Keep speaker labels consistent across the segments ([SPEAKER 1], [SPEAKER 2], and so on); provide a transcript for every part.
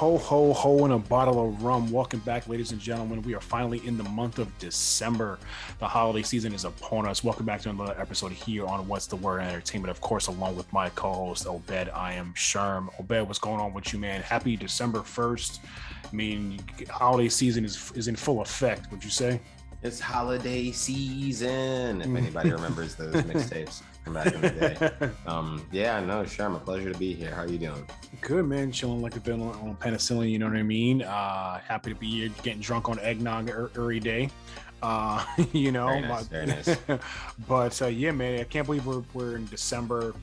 [SPEAKER 1] Ho, ho, ho, and a bottle of rum. Welcome back, ladies and gentlemen. We are finally in the month of December. The holiday season is upon us. Welcome back to another episode here on What's the Word Entertainment. Of course, along with my co host, Obed. I am Sherm. Obed, what's going on with you, man? Happy December 1st. I mean, holiday season is, is in full effect, would you say?
[SPEAKER 2] It's holiday season. If anybody remembers those mixtapes from back in the day. Um, yeah, no, sure. I'm a pleasure to be here. How are you doing?
[SPEAKER 1] Good, man. Chilling like a bit on, on penicillin, you know what I mean? Uh, happy to be here, getting drunk on eggnog every day. Uh, you know,
[SPEAKER 2] very nice, very nice.
[SPEAKER 1] but uh, yeah, man, I can't believe we're, we're in December.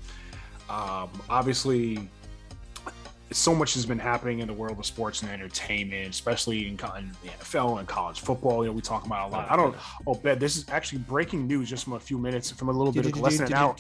[SPEAKER 1] Um, obviously, so much has been happening in the world of sports and entertainment, especially in, in, the NFL and college football. You know, we talk about a lot. I don't. Oh, bet this is actually breaking news just from a few minutes, from a little bit of less than an hour.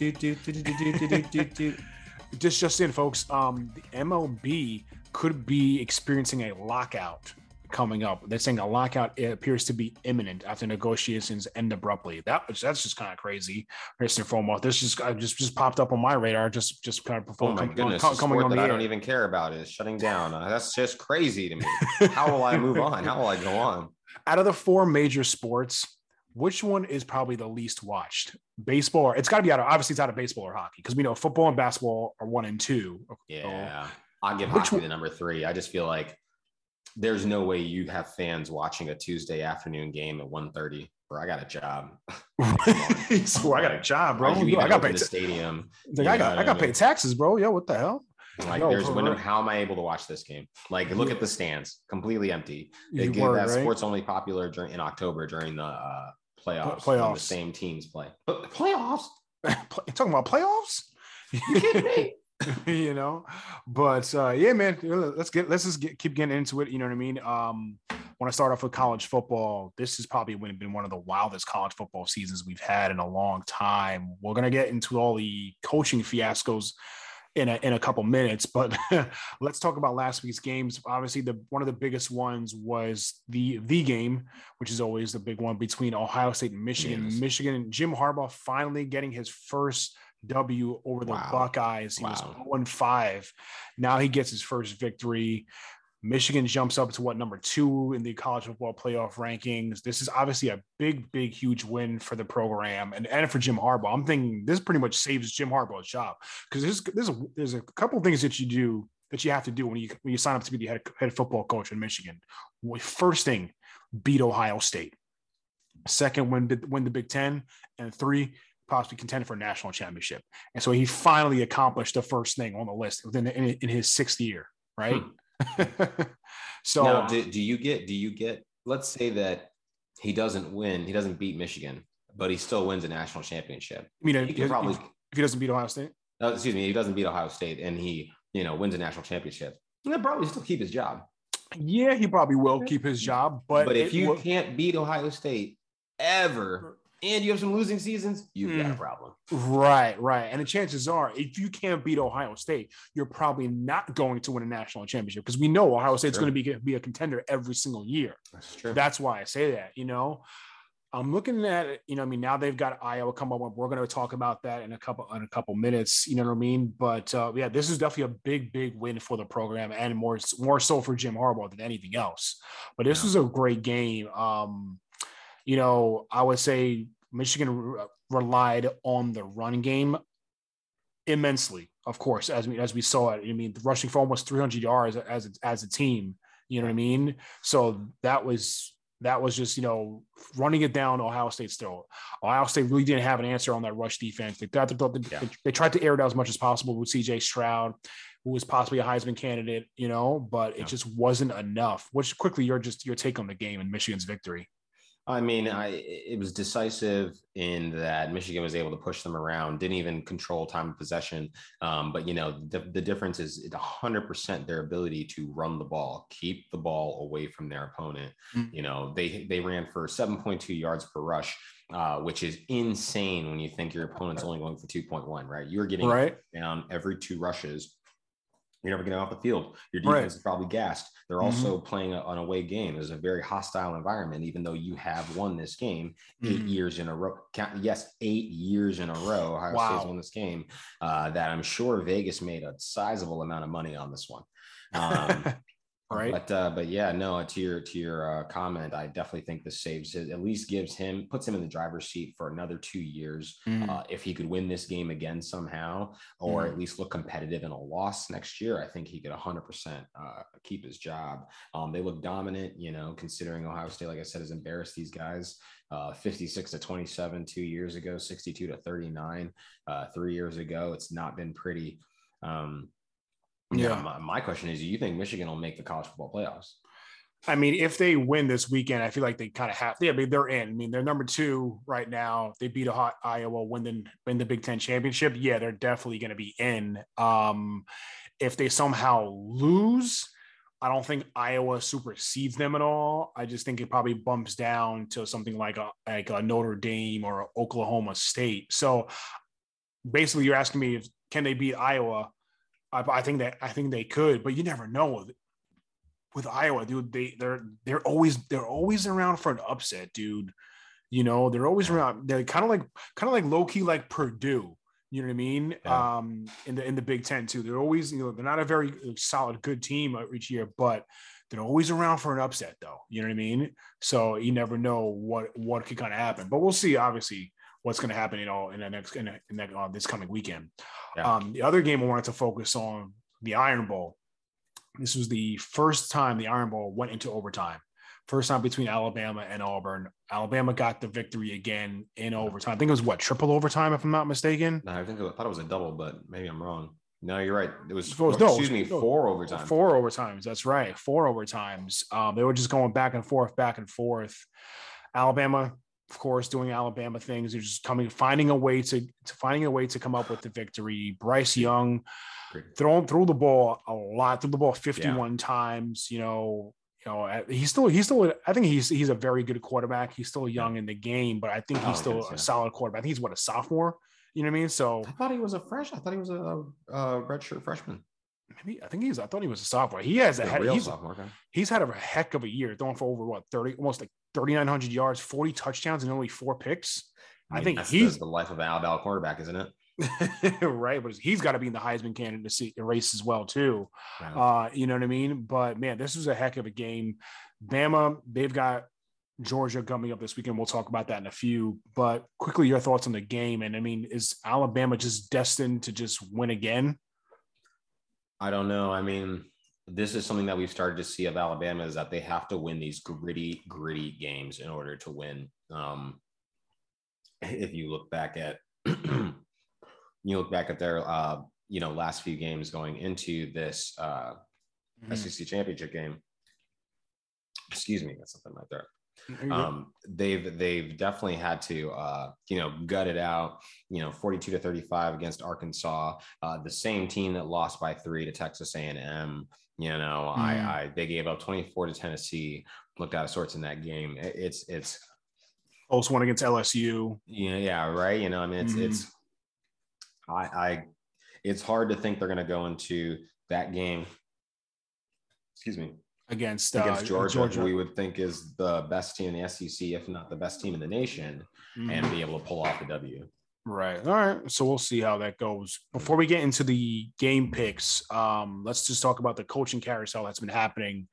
[SPEAKER 1] just just in, folks. Um, the MLB could be experiencing a lockout coming up. They're saying a lockout appears to be imminent after negotiations end abruptly. That that's just kind of crazy. First and foremost, this just just just popped up on my radar. Just just kind of
[SPEAKER 2] before oh my goodness, com- coming on that I don't even care about is shutting down. Uh, that's just crazy to me. How will I move on? How will I go on?
[SPEAKER 1] Out of the four major sports, which one is probably the least watched? Baseball, or it's got to be out of obviously it's out of baseball or hockey because we know football and basketball are one and two.
[SPEAKER 2] Yeah, so, I'll give hockey one? the number three. I just feel like there's no way you have fans watching a Tuesday afternoon game at 1.30 bro, I got a job.
[SPEAKER 1] so I got a job, bro. I,
[SPEAKER 2] I got paid the stadium.
[SPEAKER 1] Like, I got I got paid taxes, bro. Yo, what the hell?
[SPEAKER 2] Like, there's when, how am I able to watch this game? Like, look at the stands, completely empty. They give that right? sports only popular during in October during the uh, playoffs. Playoffs. The same teams play.
[SPEAKER 1] But playoffs. talking about playoffs? You kidding me? you know? But uh yeah man let's get let's just get, keep getting into it you know what i mean? Um when i start off with college football. This has probably been one of the wildest college football seasons we've had in a long time. We're gonna get into all the coaching fiascos in a, in a couple minutes but let's talk about last week's games. Obviously the one of the biggest ones was the the game which is always the big one between ohio state and michigan. Yes. michigan jim harbaugh finally getting his first W over the wow. Buckeyes. He wow. was 0 5. Now he gets his first victory. Michigan jumps up to what number two in the college football playoff rankings. This is obviously a big, big, huge win for the program and, and for Jim Harbaugh. I'm thinking this pretty much saves Jim Harbaugh's job because there's there's a, there's a couple things that you do that you have to do when you when you sign up to be the head, head football coach in Michigan. First thing, beat Ohio State. Second, win win the Big Ten, and three, possibly contend for a national championship. And so he finally accomplished the first thing on the list within in, in his sixth year, right? Hmm.
[SPEAKER 2] so now, do, do you get do you get let's say that he doesn't win, he doesn't beat Michigan, but he still wins a national championship.
[SPEAKER 1] I mean, he he, probably if he doesn't beat Ohio State.
[SPEAKER 2] No, excuse me, he doesn't beat Ohio State and he, you know, wins a national championship. He'll probably still keep his job.
[SPEAKER 1] Yeah, he probably will keep his job, but
[SPEAKER 2] but if you will... can't beat Ohio State ever and you have some losing seasons, you've mm. got a mm. problem.
[SPEAKER 1] Right, right. And the chances are, if you can't beat Ohio State, you're probably not going to win a national championship because we know Ohio State's going to be, be a contender every single year. That's true. That's why I say that, you know. I'm looking at you know, I mean, now they've got Iowa come up. We're going to talk about that in a couple in a couple minutes. You know what I mean? But uh, yeah, this is definitely a big, big win for the program, and more more so for Jim Harbaugh than anything else. But this yeah. was a great game. Um, you know, I would say Michigan re- uh, relied on the run game immensely, of course, as we as we saw it. I mean, rushing for almost 300 yards as a, as a team. You know what I mean? So that was that was just you know running it down Ohio State still. Ohio State really didn't have an answer on that rush defense. They got to, they, yeah. they, tried to air it out as much as possible with C.J. Stroud, who was possibly a Heisman candidate, you know, but it just wasn't enough. Which quickly your just your take on the game and Michigan's victory.
[SPEAKER 2] I mean, I it was decisive in that Michigan was able to push them around, didn't even control time of possession. Um, but you know, the, the difference is 100% their ability to run the ball, keep the ball away from their opponent. Mm-hmm. You know, they they ran for 7.2 yards per rush. Uh, which is insane when you think your opponent's only going for 2.1, right? You're getting right. down every two rushes you're never getting off the field. Your defense right. is probably gassed. They're mm-hmm. also playing a, an away game. It's a very hostile environment, even though you have won this game 8 mm-hmm. years in a row. Yes, eight years in a row. Ohio wow. State's won this game. Uh, that I'm sure Vegas made a sizable amount of money on this one. Um,
[SPEAKER 1] right?
[SPEAKER 2] But uh, but yeah, no. To your to your uh, comment, I definitely think this saves it. At least gives him puts him in the driver's seat for another two years. Mm. Uh, if he could win this game again somehow, or mm. at least look competitive in a loss next year, I think he could 100 uh, percent keep his job. Um, they look dominant, you know, considering Ohio State, like I said, has embarrassed these guys. Uh, 56 to 27 two years ago, 62 to 39 uh, three years ago. It's not been pretty. Um, yeah. My, my question is, do you think Michigan will make the college football playoffs?
[SPEAKER 1] I mean, if they win this weekend, I feel like they kind of have. Yeah, I mean, they're in. I mean, they're number two right now. They beat a hot Iowa, win the win the Big Ten championship. Yeah, they're definitely going to be in. Um, if they somehow lose, I don't think Iowa supersedes them at all. I just think it probably bumps down to something like a like a Notre Dame or Oklahoma State. So basically, you're asking me if can they beat Iowa? I, I think that I think they could, but you never know with, Iowa, dude. They they're they're always they're always around for an upset, dude. You know, they're always around. They're kind of like kind of like low key like Purdue. You know what I mean? Yeah. Um, in the in the Big Ten too. They're always you know they're not a very solid good team each year, but they're always around for an upset though. You know what I mean? So you never know what what could kind of happen, but we'll see. Obviously, what's going to happen, you know, in the next in, the, in the, uh, this coming weekend. Yeah. Um, the other game I wanted to focus on the Iron Bowl. This was the first time the Iron Bowl went into overtime. First time between Alabama and Auburn. Alabama got the victory again in overtime. I think it was what triple overtime, if I'm not mistaken.
[SPEAKER 2] No, I think I thought it was a double, but maybe I'm wrong. No, you're right. It was, no, excuse me, no, four overtimes.
[SPEAKER 1] Four overtimes. That's right. Four overtimes. Um, they were just going back and forth, back and forth. Alabama of course, doing Alabama things. They're just coming, finding a way to, to finding a way to come up with the victory. Bryce Young throwing threw the ball a lot, threw the ball 51 yeah. times. You know, you know, he's still he's still I think he's he's a very good quarterback. He's still young yeah. in the game, but I think he's oh, still a yeah. solid quarterback. I think he's what a sophomore. You know what I mean? So
[SPEAKER 2] I thought he was a fresh. I thought he was a, a redshirt freshman.
[SPEAKER 1] Maybe I think he's. I thought he was a sophomore. He has a, head, he's, sophomore, okay. he's had a heck of a year, throwing for over what thirty, almost like 3,900 yards, 40 touchdowns, and only four picks. I, I think he's
[SPEAKER 2] the life of an Alabama quarterback, isn't it?
[SPEAKER 1] right, but he's got to be in the Heisman candidacy race as well too. Uh, you know what I mean? But man, this was a heck of a game. Bama, they've got Georgia coming up this weekend. We'll talk about that in a few. But quickly, your thoughts on the game? And I mean, is Alabama just destined to just win again?
[SPEAKER 2] I don't know. I mean, this is something that we've started to see of Alabama is that they have to win these gritty, gritty games in order to win. Um, if you look back at you look back at their uh, you know last few games going into this uh, mm-hmm. SEC championship game. Excuse me, that's something right there. Um, they've they've definitely had to uh, you know gut it out. You know, forty two to thirty five against Arkansas, uh, the same team that lost by three to Texas A and M. You know, mm. I, I they gave up 24 to Tennessee, looked out of sorts in that game. It, it's it's
[SPEAKER 1] close one against LSU.
[SPEAKER 2] Yeah, yeah, right. You know, I mean, it's mm. it's I I it's hard to think they're going to go into that game. Excuse me.
[SPEAKER 1] Against
[SPEAKER 2] against uh, Georgia, Georgia, we would think is the best team in the SEC, if not the best team in the nation, mm. and be able to pull off the W.
[SPEAKER 1] Right. All right. So we'll see how that goes. Before we get into the game picks, um, let's just talk about the coaching carousel that's been happening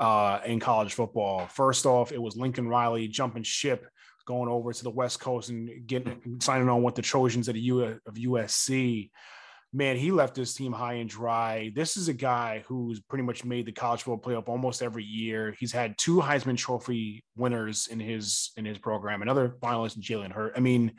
[SPEAKER 1] uh, in college football. First off, it was Lincoln Riley jumping ship, going over to the West Coast and getting signing on with the Trojans at the U of USC. Man, he left his team high and dry. This is a guy who's pretty much made the college football playoff almost every year. He's had two Heisman Trophy winners in his in his program. Another finalist, Jalen Hurts. I mean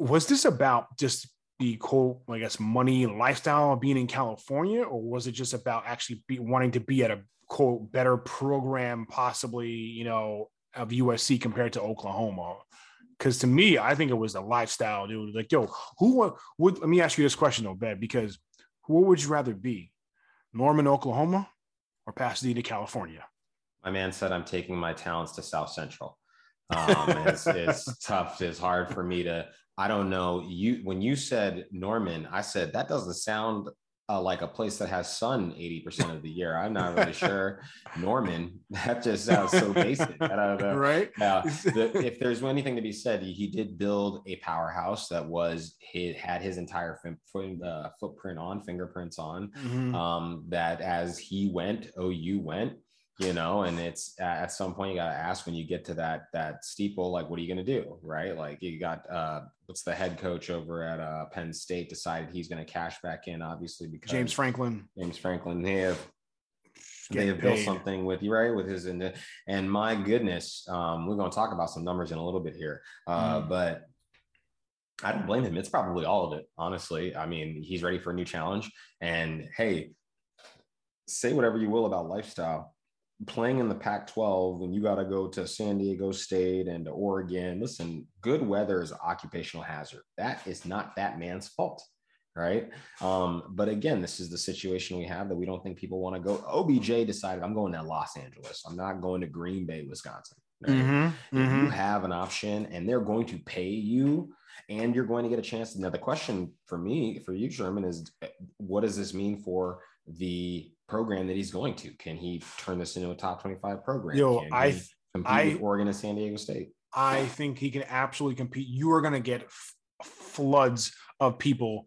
[SPEAKER 1] was this about just the quote, I guess, money lifestyle of being in California, or was it just about actually be, wanting to be at a quote better program, possibly, you know, of USC compared to Oklahoma? Because to me, I think it was the lifestyle, dude. Like, yo, who would? Let me ask you this question, though, Ben, because who would you rather be, Norman, Oklahoma, or Pasadena, California?
[SPEAKER 2] My man said, "I'm taking my talents to South Central." Um, it's, it's tough. It's hard for me to I don't know. You when you said Norman, I said that doesn't sound uh, like a place that has sun 80% of the year. I'm not really sure. Norman, that just sounds so basic. I don't know.
[SPEAKER 1] Right.
[SPEAKER 2] Yeah. The, if there's anything to be said, he, he, did build a powerhouse that was, he had his entire uh, footprint on, fingerprints on, mm-hmm. um, that as he went, OU went, you know and it's at some point you got to ask when you get to that that steeple like what are you going to do right like you got uh what's the head coach over at uh penn state decided he's going to cash back in obviously because
[SPEAKER 1] james franklin
[SPEAKER 2] james franklin they have they have built something with you right with his and and my goodness um we're going to talk about some numbers in a little bit here uh mm. but I don't blame him. It's probably all of it, honestly. I mean, he's ready for a new challenge. And hey, say whatever you will about lifestyle playing in the Pac 12 when you got to go to San Diego State and to Oregon, listen, good weather is an occupational hazard. That is not that man's fault. Right. Um, but again, this is the situation we have that we don't think people want to go. OBJ decided I'm going to Los Angeles. I'm not going to Green Bay, Wisconsin. Right? Mm-hmm, if mm-hmm. you have an option and they're going to pay you and you're going to get a chance. Now, the question for me, for you, Sherman, is what does this mean for the program that he's going to? Can he turn this into a top 25 program?
[SPEAKER 1] Yo,
[SPEAKER 2] Can
[SPEAKER 1] I, I, with
[SPEAKER 2] Oregon and San Diego State.
[SPEAKER 1] I think he can absolutely compete. You are going to get f- floods of people,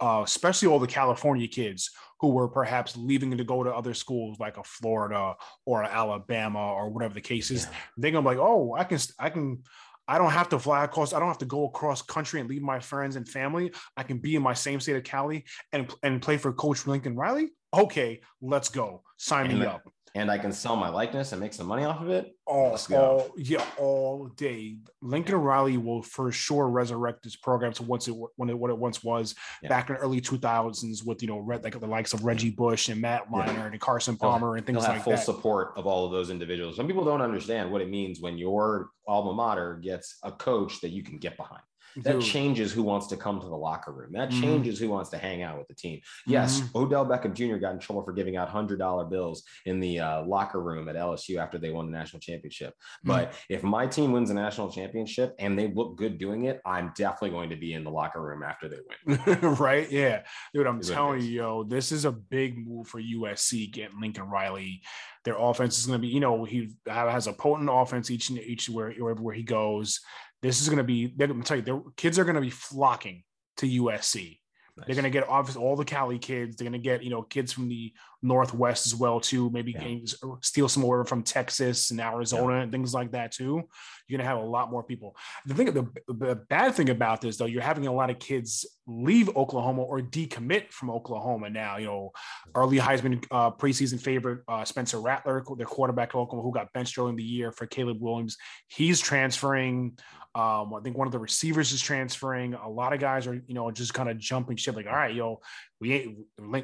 [SPEAKER 1] uh, especially all the California kids who were perhaps leaving to go to other schools like a Florida or Alabama or whatever the case is. Yeah. They're gonna be like, oh, I can, I can, I don't have to fly across. I don't have to go across country and leave my friends and family. I can be in my same state of Cali and and play for Coach Lincoln Riley. Okay, let's go. Sign
[SPEAKER 2] and
[SPEAKER 1] me up.
[SPEAKER 2] And I can sell my likeness and make some money off of it.
[SPEAKER 1] All, all yeah, all day. Lincoln Riley will for sure resurrect this program to once it when it what it once was yeah. back in the early 2000s with you know red, like the likes of Reggie Bush and Matt Leinart yeah. and Carson Palmer and things like
[SPEAKER 2] full
[SPEAKER 1] that.
[SPEAKER 2] Full support of all of those individuals. Some people don't understand what it means when your alma mater gets a coach that you can get behind that changes who wants to come to the locker room. That mm-hmm. changes who wants to hang out with the team. Yes, mm-hmm. Odell Beckham Jr. got in trouble for giving out hundred dollar bills in the uh, locker room at LSU after they won the national championship. Mm-hmm. But if my team wins a national championship and they look good doing it, I'm definitely going to be in the locker room after they win.
[SPEAKER 1] right? Yeah, dude. I'm telling you, yo, this is a big move for USC getting Lincoln Riley. Their offense is going to be, you know, he has a potent offense each and each where wherever he goes. This is going to be, they're going to tell you, their kids are going to be flocking to USC. Nice. They're going to get obviously all the Cali kids. They're going to get, you know, kids from the Northwest as well, too. Maybe yeah. steal some more from Texas and Arizona yeah. and things like that, too. You're going to have a lot more people. The thing, the, the bad thing about this, though, you're having a lot of kids leave Oklahoma or decommit from Oklahoma now. You know, early Heisman uh, preseason favorite uh, Spencer Rattler, their quarterback Oklahoma, who got benched early in the year for Caleb Williams. He's transferring. Um, I think one of the receivers is transferring. A lot of guys are, you know, just kind of jumping ship. Like, all right, yo, we ain't.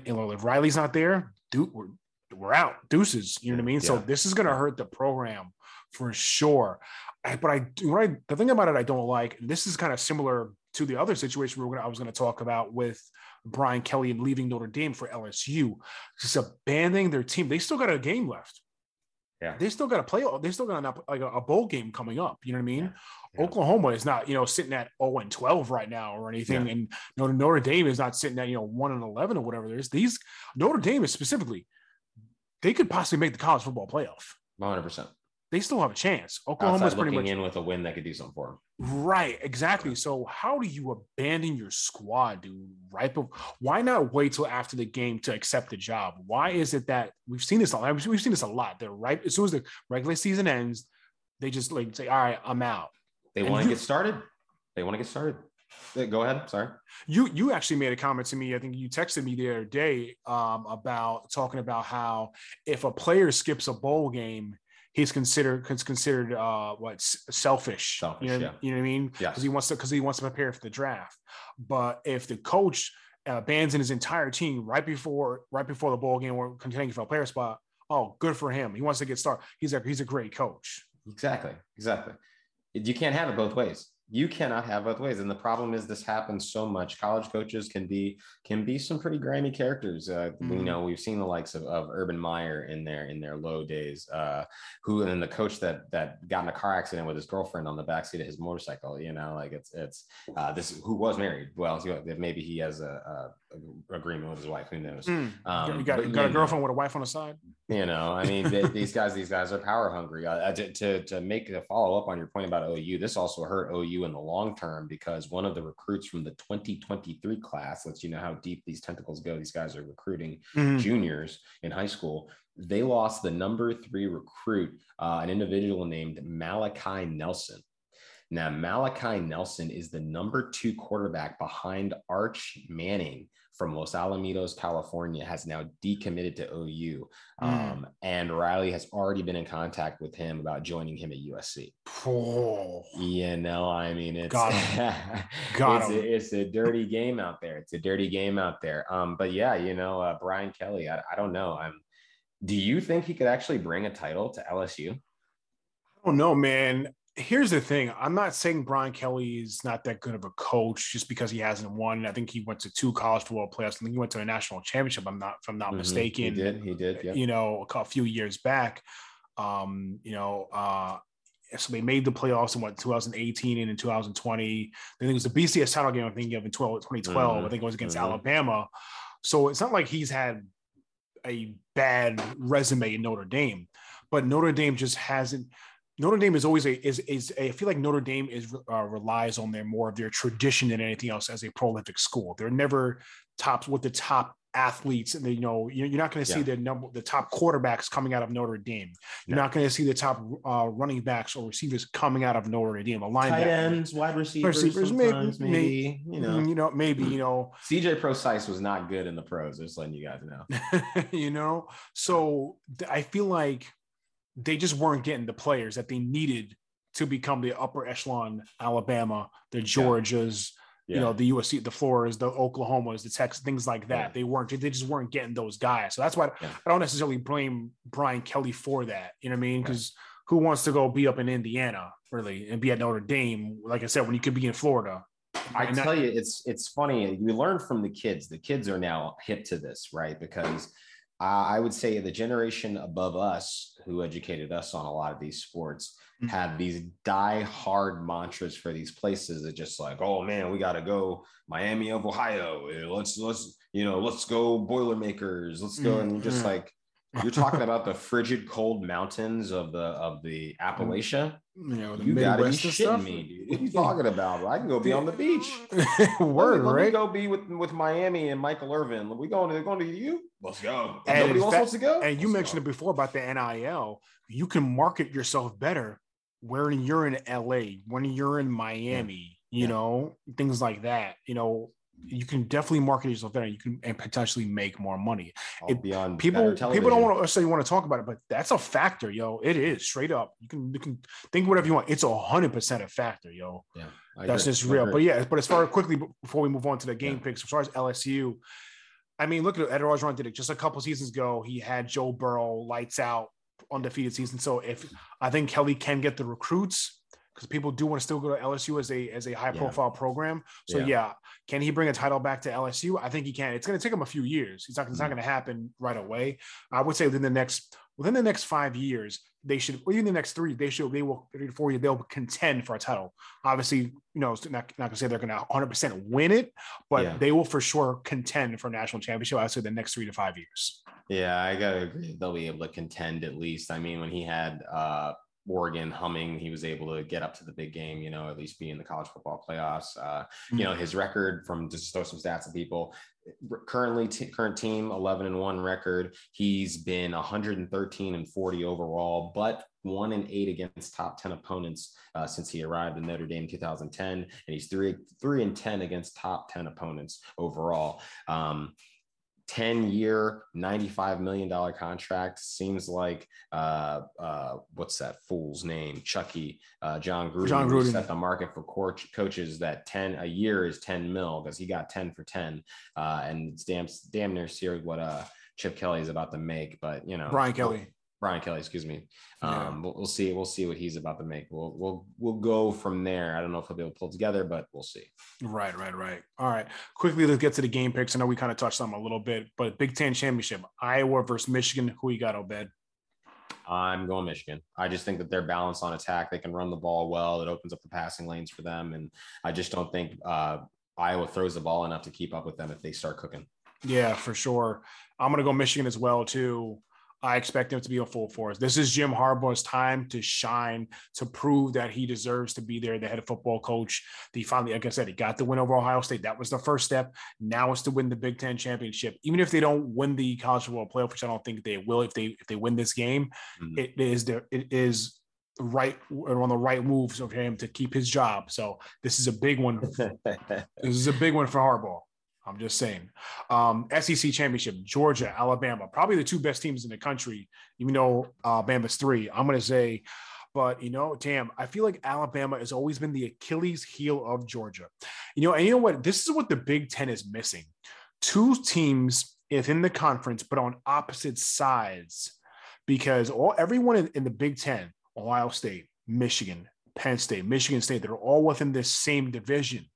[SPEAKER 1] You know, if Riley's not there, dude, we're we're out. Deuces. You know what I mean? Yeah. So this is gonna hurt the program for sure. But I, what I, the thing about it I don't like, and this is kind of similar to the other situation we are gonna, I was going to talk about with Brian Kelly and leaving Notre Dame for LSU, just abandoning their team. They still got a game left.
[SPEAKER 2] Yeah.
[SPEAKER 1] They still got to play. They still got a, like a, bowl game coming up. You know what I mean? Yeah. Oklahoma is not, you know, sitting at 0 and 12 right now or anything. Yeah. And Notre, Notre Dame is not sitting at, you know, 1 and 11 or whatever there is. These Notre Dame is specifically, they could possibly make the college football playoff.
[SPEAKER 2] 100%
[SPEAKER 1] they still have a chance. Oklahoma's pretty much
[SPEAKER 2] in with a win that could do something for them.
[SPEAKER 1] Right, exactly. So how do you abandon your squad, dude? Right, but why not wait till after the game to accept the job? Why is it that we've seen this a lot? We've seen this a lot. They're right as soon as the regular season ends, they just like say, "All right, I'm out."
[SPEAKER 2] They want to get started. They want to get started. Go ahead. Sorry.
[SPEAKER 1] You you actually made a comment to me. I think you texted me the other day um, about talking about how if a player skips a bowl game, he's considered considered uh what selfish.
[SPEAKER 2] selfish
[SPEAKER 1] you know,
[SPEAKER 2] yeah.
[SPEAKER 1] you know what I mean?
[SPEAKER 2] Yeah.
[SPEAKER 1] Because he wants to because he wants to prepare for the draft. But if the coach uh, abandons his entire team right before right before the bowl game or contending for a player spot, oh, good for him. He wants to get started. He's a he's a great coach.
[SPEAKER 2] Exactly. Exactly. You can't have it both ways. You cannot have both ways and the problem is this happens so much. College coaches can be can be some pretty grimy characters. Uh, mm. you know we've seen the likes of, of urban meyer in their in their low days uh, who and the coach that that got in a car accident with his girlfriend on the backseat of his motorcycle you know like it's it's uh, this who was married. Well maybe he has a, a agreement with his wife who knows? Mm.
[SPEAKER 1] um, you got, but, you got a girlfriend know, with a wife on the side?
[SPEAKER 2] You know i mean they, these guys these guys are power hungry. Uh, to, to, to make a follow up on your point about ou this also hurt ou in the long term because one of the recruits from the 2023 class lets you know how deep these tentacles go. These guys are recruiting mm-hmm. juniors in high school. They lost the number three recruit, uh, an individual named Malachi Nelson. Now, Malachi Nelson is the number two quarterback behind Arch Manning from Los Alamitos, California, has now decommitted to OU. Mm. Um, and Riley has already been in contact with him about joining him at USC. Oh. You know, I mean, it's, Got Got it's, a, it's, a, dirty game out there. It's a dirty game out there. Um, but yeah, you know, uh, Brian Kelly, I, I don't know. I'm, do you think he could actually bring a title to LSU?
[SPEAKER 1] I don't know, man here's the thing. I'm not saying Brian Kelly is not that good of a coach just because he hasn't won. I think he went to two college football playoffs. I think he went to a national championship. I'm not, if I'm not mm-hmm. mistaken. He
[SPEAKER 2] did. He did.
[SPEAKER 1] Yeah. You know, a few years back. Um, you know, uh, so they made the playoffs in what 2018 and in 2020. I think it was the BCS title game. I think of in 12, 2012. Mm-hmm. I think it was against mm-hmm. Alabama. So it's not like he's had a bad resume in Notre Dame, but Notre Dame just hasn't Notre Dame is always a is is a, I feel like Notre Dame is uh, relies on their more of their tradition than anything else as a prolific school. They're never tops with the top athletes, and they, you know you're not going to see yeah. the number the top quarterbacks coming out of Notre Dame. You're not going to see the top uh, running backs or receivers coming out of Notre Dame. A
[SPEAKER 2] line tight ends, wide receivers, receivers maybe, maybe,
[SPEAKER 1] you know, you know, maybe you know.
[SPEAKER 2] CJ Prosise was not good in the pros. Just letting you guys know.
[SPEAKER 1] you know, so I feel like they just weren't getting the players that they needed to become the upper echelon Alabama, the Georgias, yeah. you know, the USC, the Floridas, the Oklahomas, the Texas, things like that. Yeah. They weren't, they just weren't getting those guys. So that's why yeah. I don't necessarily blame Brian Kelly for that. You know what I mean? Because right. who wants to go be up in Indiana really and be at Notre Dame? Like I said, when you could be in Florida.
[SPEAKER 2] I tell you, it's it's funny. We learned from the kids. The kids are now hip to this, right? Because uh, I would say the generation above us who educated us on a lot of these sports mm-hmm. had these die hard mantras for these places that just like, oh man, we got to go Miami of Ohio. Let's, let's, you know, let's go Boilermakers. Let's go. Mm-hmm. And just like, you're talking about the frigid cold mountains of the of the Appalachia. Mm, you know, you gotta be shitting stuff. me, dude. What are you talking about? I can go be on the beach. Word, let me, right? Let me go be with with Miami and Michael Irvin. We going to going to you? Let's go. And Nobody else
[SPEAKER 1] wants to go. And you Let's mentioned go. it before about the NIL. You can market yourself better when you're in LA, when you're in Miami. Yeah. You yeah. know, things like that. You know, you can definitely market yourself better. You can and potentially make more money. It, beyond people, people don't want to say you want to talk about it, but that's a factor, yo. It is straight up. You can you can think whatever you want. It's a hundred percent a factor, yo. Yeah, I that's agree. just real. But yeah, but as far quickly before we move on to the game yeah. picks, as far as LSU, I mean, look at Ed Orgeron did it just a couple seasons ago. He had Joe Burrow lights out undefeated season. So if I think Kelly can get the recruits because people do want to still go to LSU as a as a high profile yeah. program. So yeah. yeah. Can he bring a title back to LSU? I think he can. It's going to take him a few years. It's not, it's not going to happen right away. I would say within the next within the next five years, they should, or even the next three, they should, they will, three to four years, they'll contend for a title. Obviously, you know, not, not gonna say they're gonna 100% win it, but yeah. they will for sure contend for a national championship. I'd say the next three to five years.
[SPEAKER 2] Yeah, I gotta agree. They'll be able to contend at least. I mean, when he had uh Oregon humming. He was able to get up to the big game, you know, at least be in the college football playoffs. Uh, mm-hmm. You know, his record from just throw some stats at people. Currently, t- current team 11 and one record. He's been 113 and 40 overall, but one and eight against top 10 opponents uh, since he arrived in Notre Dame 2010, and he's three three and 10 against top 10 opponents overall. Um, 10 year, $95 million contract seems like, uh, uh, what's that fool's name? Chucky, uh, Jon Gruden, Jon Gruden. set the market for coach, coaches that 10 a year is 10 mil because he got 10 for 10. Uh, and it's damn, damn near serious what uh, Chip Kelly is about to make. But, you know,
[SPEAKER 1] Brian Kelly.
[SPEAKER 2] Brian Kelly, excuse me. Um, yeah. we'll, we'll, see. We'll see what he's about to make. We'll we'll we'll go from there. I don't know if he'll be able to pull together, but we'll see.
[SPEAKER 1] Right, right, right. All right. Quickly, let's get to the game picks. I know we kind of touched on them a little bit, but Big Ten championship, Iowa versus Michigan. Who you got, Obed?
[SPEAKER 2] I'm going Michigan. I just think that they're balanced on attack. They can run the ball well. It opens up the passing lanes for them, and I just don't think uh, Iowa throws the ball enough to keep up with them if they start cooking.
[SPEAKER 1] Yeah, for sure. I'm going to go Michigan as well too. I expect him to be a full force. This is Jim Harbaugh's time to shine, to prove that he deserves to be there, the head of football coach. He finally, like I said, he got the win over Ohio State. That was the first step. Now it's to win the Big Ten championship. Even if they don't win the college football playoff, which I don't think they will, if they if they win this game, mm-hmm. it is there. It is right on the right moves of him to keep his job. So this is a big one. this is a big one for Harbaugh. I'm just saying. Um, SEC championship, Georgia, Alabama, probably the two best teams in the country, even though Alabama's three. I'm going to say, but you know, damn, I feel like Alabama has always been the Achilles heel of Georgia. You know, and you know what? This is what the Big Ten is missing. Two teams within the conference, but on opposite sides, because all everyone in, in the Big Ten, Ohio State, Michigan, Penn State, Michigan State, they're all within this same division.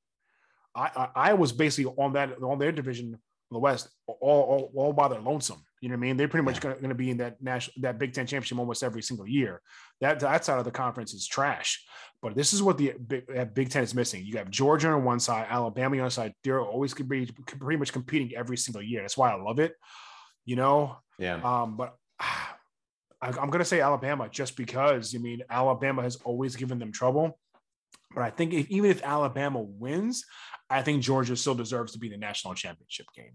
[SPEAKER 1] I, I, I was basically on that on their division in the West all, all, all by their lonesome. You know what I mean? They're pretty much going to be in that national that Big Ten championship almost every single year. That that side of the conference is trash. But this is what the Big, Big Ten is missing. You have Georgia on one side, Alabama on the other side. They're always could be pretty much competing every single year. That's why I love it. You know.
[SPEAKER 2] Yeah.
[SPEAKER 1] Um. But. I, I'm going to say Alabama just because, I mean, Alabama has always given them trouble. But I think if, even if Alabama wins, I think Georgia still deserves to be the national championship game.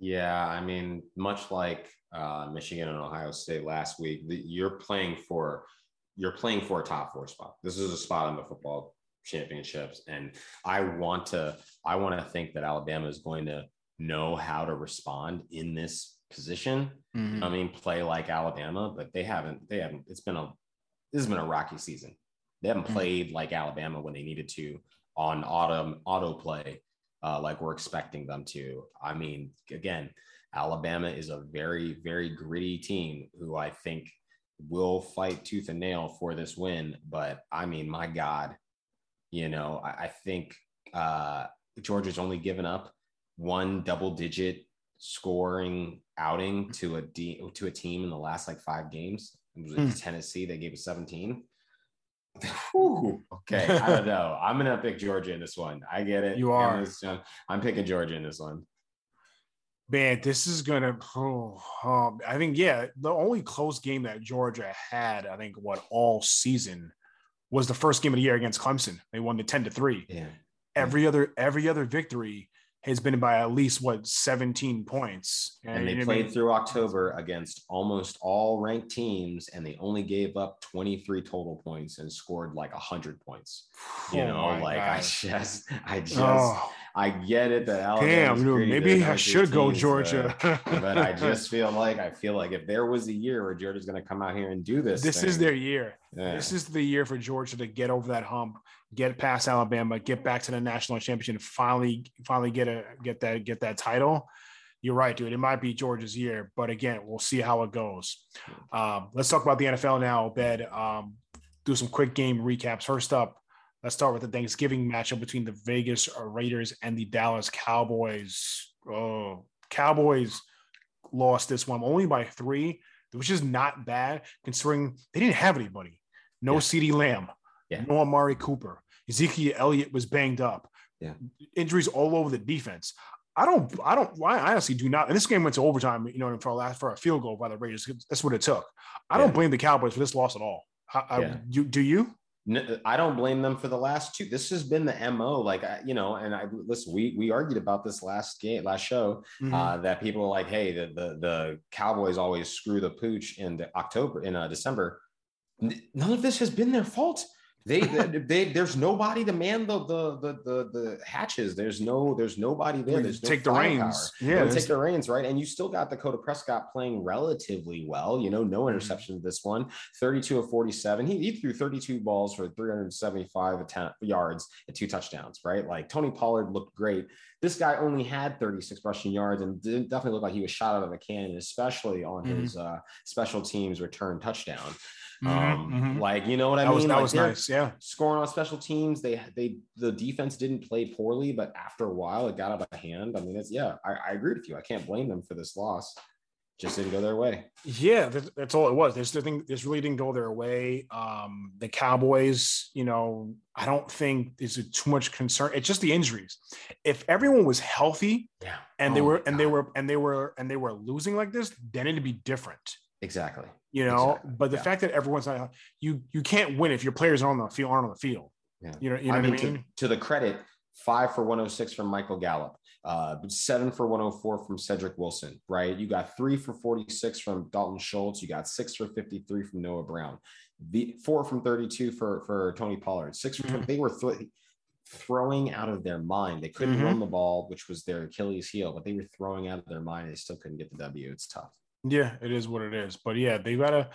[SPEAKER 2] Yeah, I mean, much like uh, Michigan and Ohio State last week, the, you're playing for you're playing for a top four spot. This is a spot in the football championships, and I want to I want to think that Alabama is going to know how to respond in this position. Mm-hmm. I mean, play like Alabama, but they haven't. They haven't. It's been a this has been a rocky season. They haven't mm. played like Alabama when they needed to on autumn auto play, uh, like we're expecting them to. I mean, again, Alabama is a very, very gritty team who I think will fight tooth and nail for this win. But I mean, my God, you know, I, I think uh, Georgia's only given up one double digit scoring outing to a D, to a team in the last like five games. It was hmm. Tennessee. They gave us 17. Whew. Okay, I don't know. I'm gonna pick Georgia in this one. I get it.
[SPEAKER 1] You are.
[SPEAKER 2] I'm picking Georgia in this one.
[SPEAKER 1] Man, this is gonna. Oh, um, I think yeah. The only close game that Georgia had, I think, what all season was the first game of the year against Clemson. They won the ten to three.
[SPEAKER 2] Yeah.
[SPEAKER 1] Every other every other victory has been by at least what 17 points.
[SPEAKER 2] And, and they played I mean? through October against almost all ranked teams, and they only gave up 23 total points and scored like 100 points. You oh know, like gosh. I just, I oh. just, oh. I get it that
[SPEAKER 1] Alabama. Damn, dude, maybe I should go Georgia.
[SPEAKER 2] but, but, I just feel like I feel like if there was a year where Georgia's going to come out here and do this,
[SPEAKER 1] this thing, is their year. Yeah. This is the year for Georgia to get over that hump get past Alabama, get back to the national championship, finally, finally get a get that get that title. You're right, dude. It might be Georgia's year, but again, we'll see how it goes. Um, let's talk about the NFL now, Bed. Um, do some quick game recaps. First up, let's start with the Thanksgiving matchup between the Vegas Raiders and the Dallas Cowboys. Oh, Cowboys lost this one only by three, which is not bad considering they didn't have anybody. No yeah. CeeDee Lamb, yeah. no Amari Cooper. Ezekiel Elliott was banged up.
[SPEAKER 2] Yeah.
[SPEAKER 1] Injuries all over the defense. I don't, I don't, I honestly do not. And this game went to overtime, you know, for a last for a field goal by the Raiders. That's what it took. I yeah. don't blame the Cowboys for this loss at all. I, I yeah. you, do you?
[SPEAKER 2] No, I don't blame them for the last two. This has been the mo. Like I, you know, and I listen. We we argued about this last game, last show, mm-hmm. uh, that people are like, hey, the, the the Cowboys always screw the pooch in the October in uh, December. None of this has been their fault They, they, they, there's nobody to man the, the the the the hatches. There's no there's nobody there. There's no
[SPEAKER 1] take the reins.
[SPEAKER 2] Yeah, take the reins, right? And you still got Dakota Prescott playing relatively well. You know, no mm-hmm. interception mm-hmm. this one. 32 of 47. He, he threw 32 balls for 375 attempt, yards and two touchdowns. Right, like Tony Pollard looked great. This guy only had 36 rushing yards and didn't definitely look like he was shot out of a cannon, especially on mm-hmm. his uh, special teams return touchdown. Mm-hmm, um, mm-hmm. Like you know what I
[SPEAKER 1] that
[SPEAKER 2] mean?
[SPEAKER 1] Was, that
[SPEAKER 2] like
[SPEAKER 1] was nice. Yeah,
[SPEAKER 2] scoring on special teams. They they the defense didn't play poorly, but after a while it got out of hand. I mean, it's yeah. I, I agree with you. I can't blame them for this loss. Just didn't go their way.
[SPEAKER 1] Yeah, that, that's all it was. This thing, this really didn't go their way. Um, the Cowboys, you know, I don't think there's too much concern. It's just the injuries. If everyone was healthy,
[SPEAKER 2] yeah,
[SPEAKER 1] and oh they were, and they were, and they were, and they were losing like this, then it'd be different.
[SPEAKER 2] Exactly.
[SPEAKER 1] You know, exactly. but the yeah. fact that everyone's not you you can't win if your players aren't on the field aren't on the field.
[SPEAKER 2] Yeah.
[SPEAKER 1] You know, you know I mean, I mean?
[SPEAKER 2] To, to, the credit, five for 106 from Michael Gallup, uh, seven for 104 from Cedric Wilson, right? You got three for 46 from Dalton Schultz. You got six for 53 from Noah Brown, the four from 32 for for Tony Pollard, 6 for mm-hmm. they were th- throwing out of their mind. They couldn't mm-hmm. run the ball, which was their Achilles heel, but they were throwing out of their mind. They still couldn't get the W. It's tough.
[SPEAKER 1] Yeah, it is what it is. But yeah, they gotta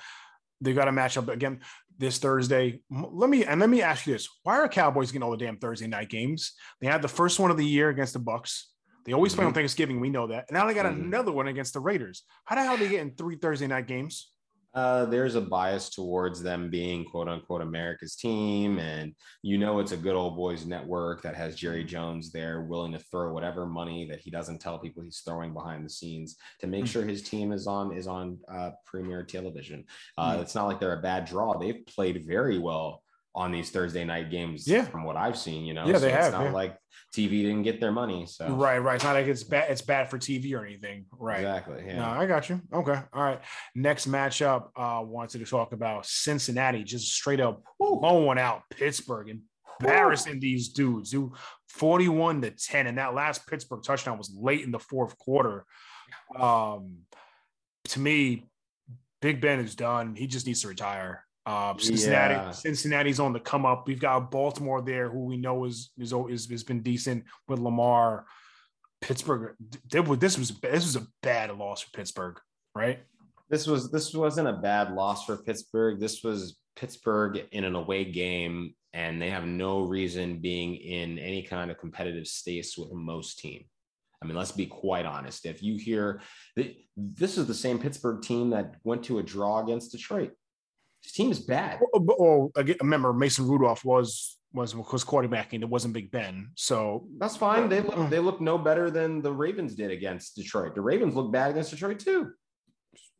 [SPEAKER 1] they got to match up again this Thursday. Let me and let me ask you this: Why are Cowboys getting all the damn Thursday night games? They had the first one of the year against the Bucs. They always mm-hmm. play on mm-hmm. Thanksgiving. We know that. And now they got mm-hmm. another one against the Raiders. How the hell are they getting three Thursday night games?
[SPEAKER 2] Uh, there's a bias towards them being quote unquote America's team. And you know, it's a good old boys network that has Jerry Jones there willing to throw whatever money that he doesn't tell people he's throwing behind the scenes to make hmm. sure his team is on is on uh, premier television. Uh, mm. It's not like they're a bad draw. They've played very well on these Thursday night games.
[SPEAKER 1] Yeah.
[SPEAKER 2] From what I've seen, you know,
[SPEAKER 1] yeah, they
[SPEAKER 2] so
[SPEAKER 1] have.
[SPEAKER 2] It's not
[SPEAKER 1] yeah.
[SPEAKER 2] like TV didn't get their money. So
[SPEAKER 1] right, right. It's not like it's bad. It's bad for TV or anything. Right.
[SPEAKER 2] Exactly. Yeah.
[SPEAKER 1] No, I got you. Okay. All right. Next matchup. Uh, wanted to talk about Cincinnati, just straight up blowing out Pittsburgh, embarrassing Ooh. these dudes. Who 41 to 10, and that last Pittsburgh touchdown was late in the fourth quarter. Um, to me, Big Ben is done. He just needs to retire. Um, Cincinnati, yeah. Cincinnati's on the come up. We've got Baltimore there, who we know is is is has been decent with Lamar. Pittsburgh, this was this was a bad loss for Pittsburgh, right?
[SPEAKER 2] This was this wasn't a bad loss for Pittsburgh. This was Pittsburgh in an away game, and they have no reason being in any kind of competitive states with most team. I mean, let's be quite honest. If you hear this is the same Pittsburgh team that went to a draw against Detroit. His team is bad.
[SPEAKER 1] Oh, oh again, remember Mason Rudolph was was was quarterbacking. It wasn't Big Ben, so
[SPEAKER 2] that's fine. They look they look no better than the Ravens did against Detroit. The Ravens look bad against Detroit too.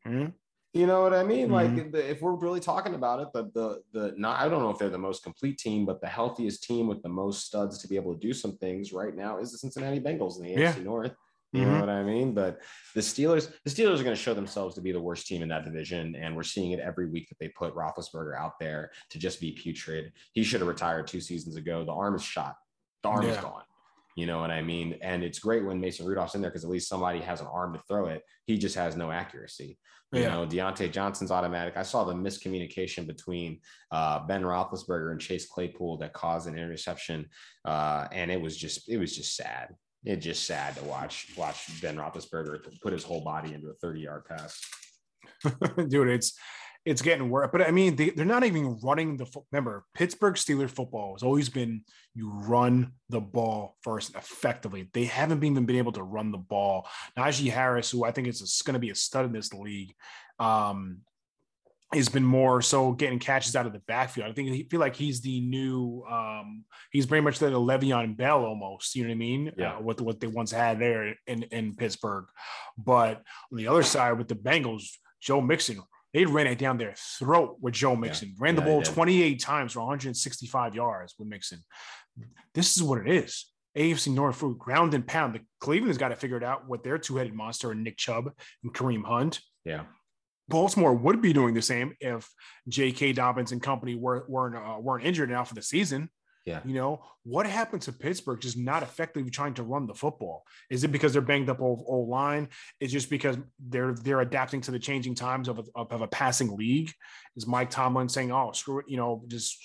[SPEAKER 2] Mm-hmm. You know what I mean? Mm-hmm. Like the, if we're really talking about it, the the the not I don't know if they're the most complete team, but the healthiest team with the most studs to be able to do some things right now is the Cincinnati Bengals in the yeah. AFC North. You mm-hmm. know what I mean? But the Steelers, the Steelers are going to show themselves to be the worst team in that division, and we're seeing it every week that they put Roethlisberger out there to just be putrid. He should have retired two seasons ago. The arm is shot. The arm yeah. is gone. You know what I mean? And it's great when Mason Rudolph's in there because at least somebody has an arm to throw it. He just has no accuracy. You yeah. know, Diontae Johnson's automatic. I saw the miscommunication between uh, Ben Roethlisberger and Chase Claypool that caused an interception, uh, and it was just it was just sad it's just sad to watch watch Ben Roethlisberger put his whole body into a 30 yard pass.
[SPEAKER 1] Dude, it's it's getting worse. But I mean, they, they're not even running the. Remember, Pittsburgh Steelers football has always been you run the ball first effectively. They haven't even been able to run the ball. Najee Harris, who I think is going to be a stud in this league, um, has been more so getting catches out of the backfield. I think he feel like he's the new um he's pretty much the Le'Veon Bell almost, you know what I mean?
[SPEAKER 2] Yeah.
[SPEAKER 1] Uh, what what they once had there in in Pittsburgh. But on the other side with the Bengals, Joe Mixon, they ran it down their throat with Joe Mixon. Yeah. Ran the yeah, ball 28 times for 165 yards with Mixon. This is what it is. AFC North food, ground and pound. The Cleveland's got to figure it out what their two-headed monster and Nick Chubb and Kareem Hunt.
[SPEAKER 2] Yeah.
[SPEAKER 1] Baltimore would be doing the same if J.K. Dobbins and company were, weren't uh, weren't injured now for the season.
[SPEAKER 2] Yeah.
[SPEAKER 1] You know, what happened to Pittsburgh just not effectively trying to run the football? Is it because they're banged up old, line? Is just because they're they're adapting to the changing times of a, of a passing league? Is Mike Tomlin saying, "Oh, screw it," you know, just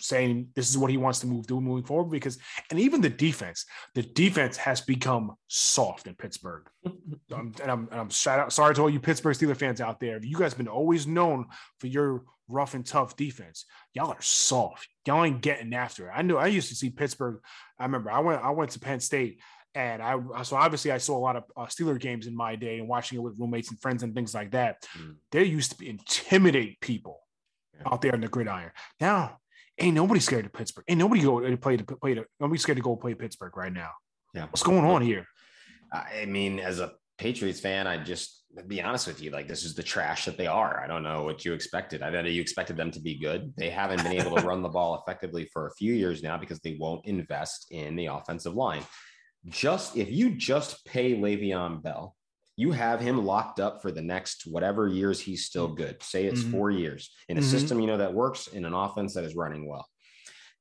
[SPEAKER 1] saying this is what he wants to move do moving forward because and even the defense the defense has become soft in pittsburgh um, and i'm and i'm shout out sorry to all you pittsburgh steelers fans out there you guys have been always known for your rough and tough defense y'all are soft y'all ain't getting after it i knew i used to see pittsburgh i remember i went i went to penn state and I so obviously I saw a lot of uh, Steeler games in my day and watching it with roommates and friends and things like that. Mm. They used to intimidate people yeah. out there in the gridiron. Now ain't nobody scared of Pittsburgh. Ain't nobody go to play to play to nobody's scared to go play Pittsburgh right now. Yeah, what's going on here?
[SPEAKER 2] I mean, as a Patriots fan, I just be honest with you, like this is the trash that they are. I don't know what you expected. I know you expected them to be good. They haven't been able to run the ball effectively for a few years now because they won't invest in the offensive line just if you just pay Le'Veon Bell, you have him locked up for the next whatever years he's still good. Say it's mm-hmm. four years in a mm-hmm. system you know that works in an offense that is running well.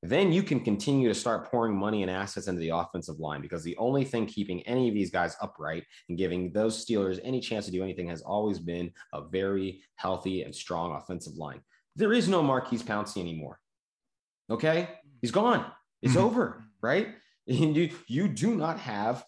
[SPEAKER 2] Then you can continue to start pouring money and assets into the offensive line because the only thing keeping any of these guys upright and giving those Steelers any chance to do anything has always been a very healthy and strong offensive line. There is no Maurkice Pouncey anymore. Okay, he's gone. It's mm-hmm. over, right? And you you do not have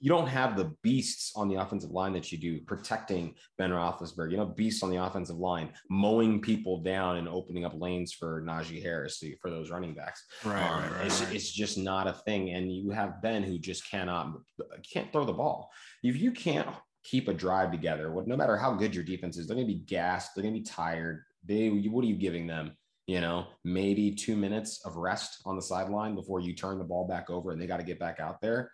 [SPEAKER 2] you don't have the beasts on the offensive line that you do protecting Ben Roethlisberger. You know, beasts on the offensive line, mowing people down and opening up lanes for Najee Harris for those running backs. Right, um, right, right, it's, right. it's just not a thing. And you have Ben who just cannot can't throw the ball. If you can't keep a drive together, no matter how good your defense is, they're going to be gassed. They're going to be tired. They, what are you giving them? you know, maybe two minutes of rest on the sideline before you turn the ball back over and they got to get back out there.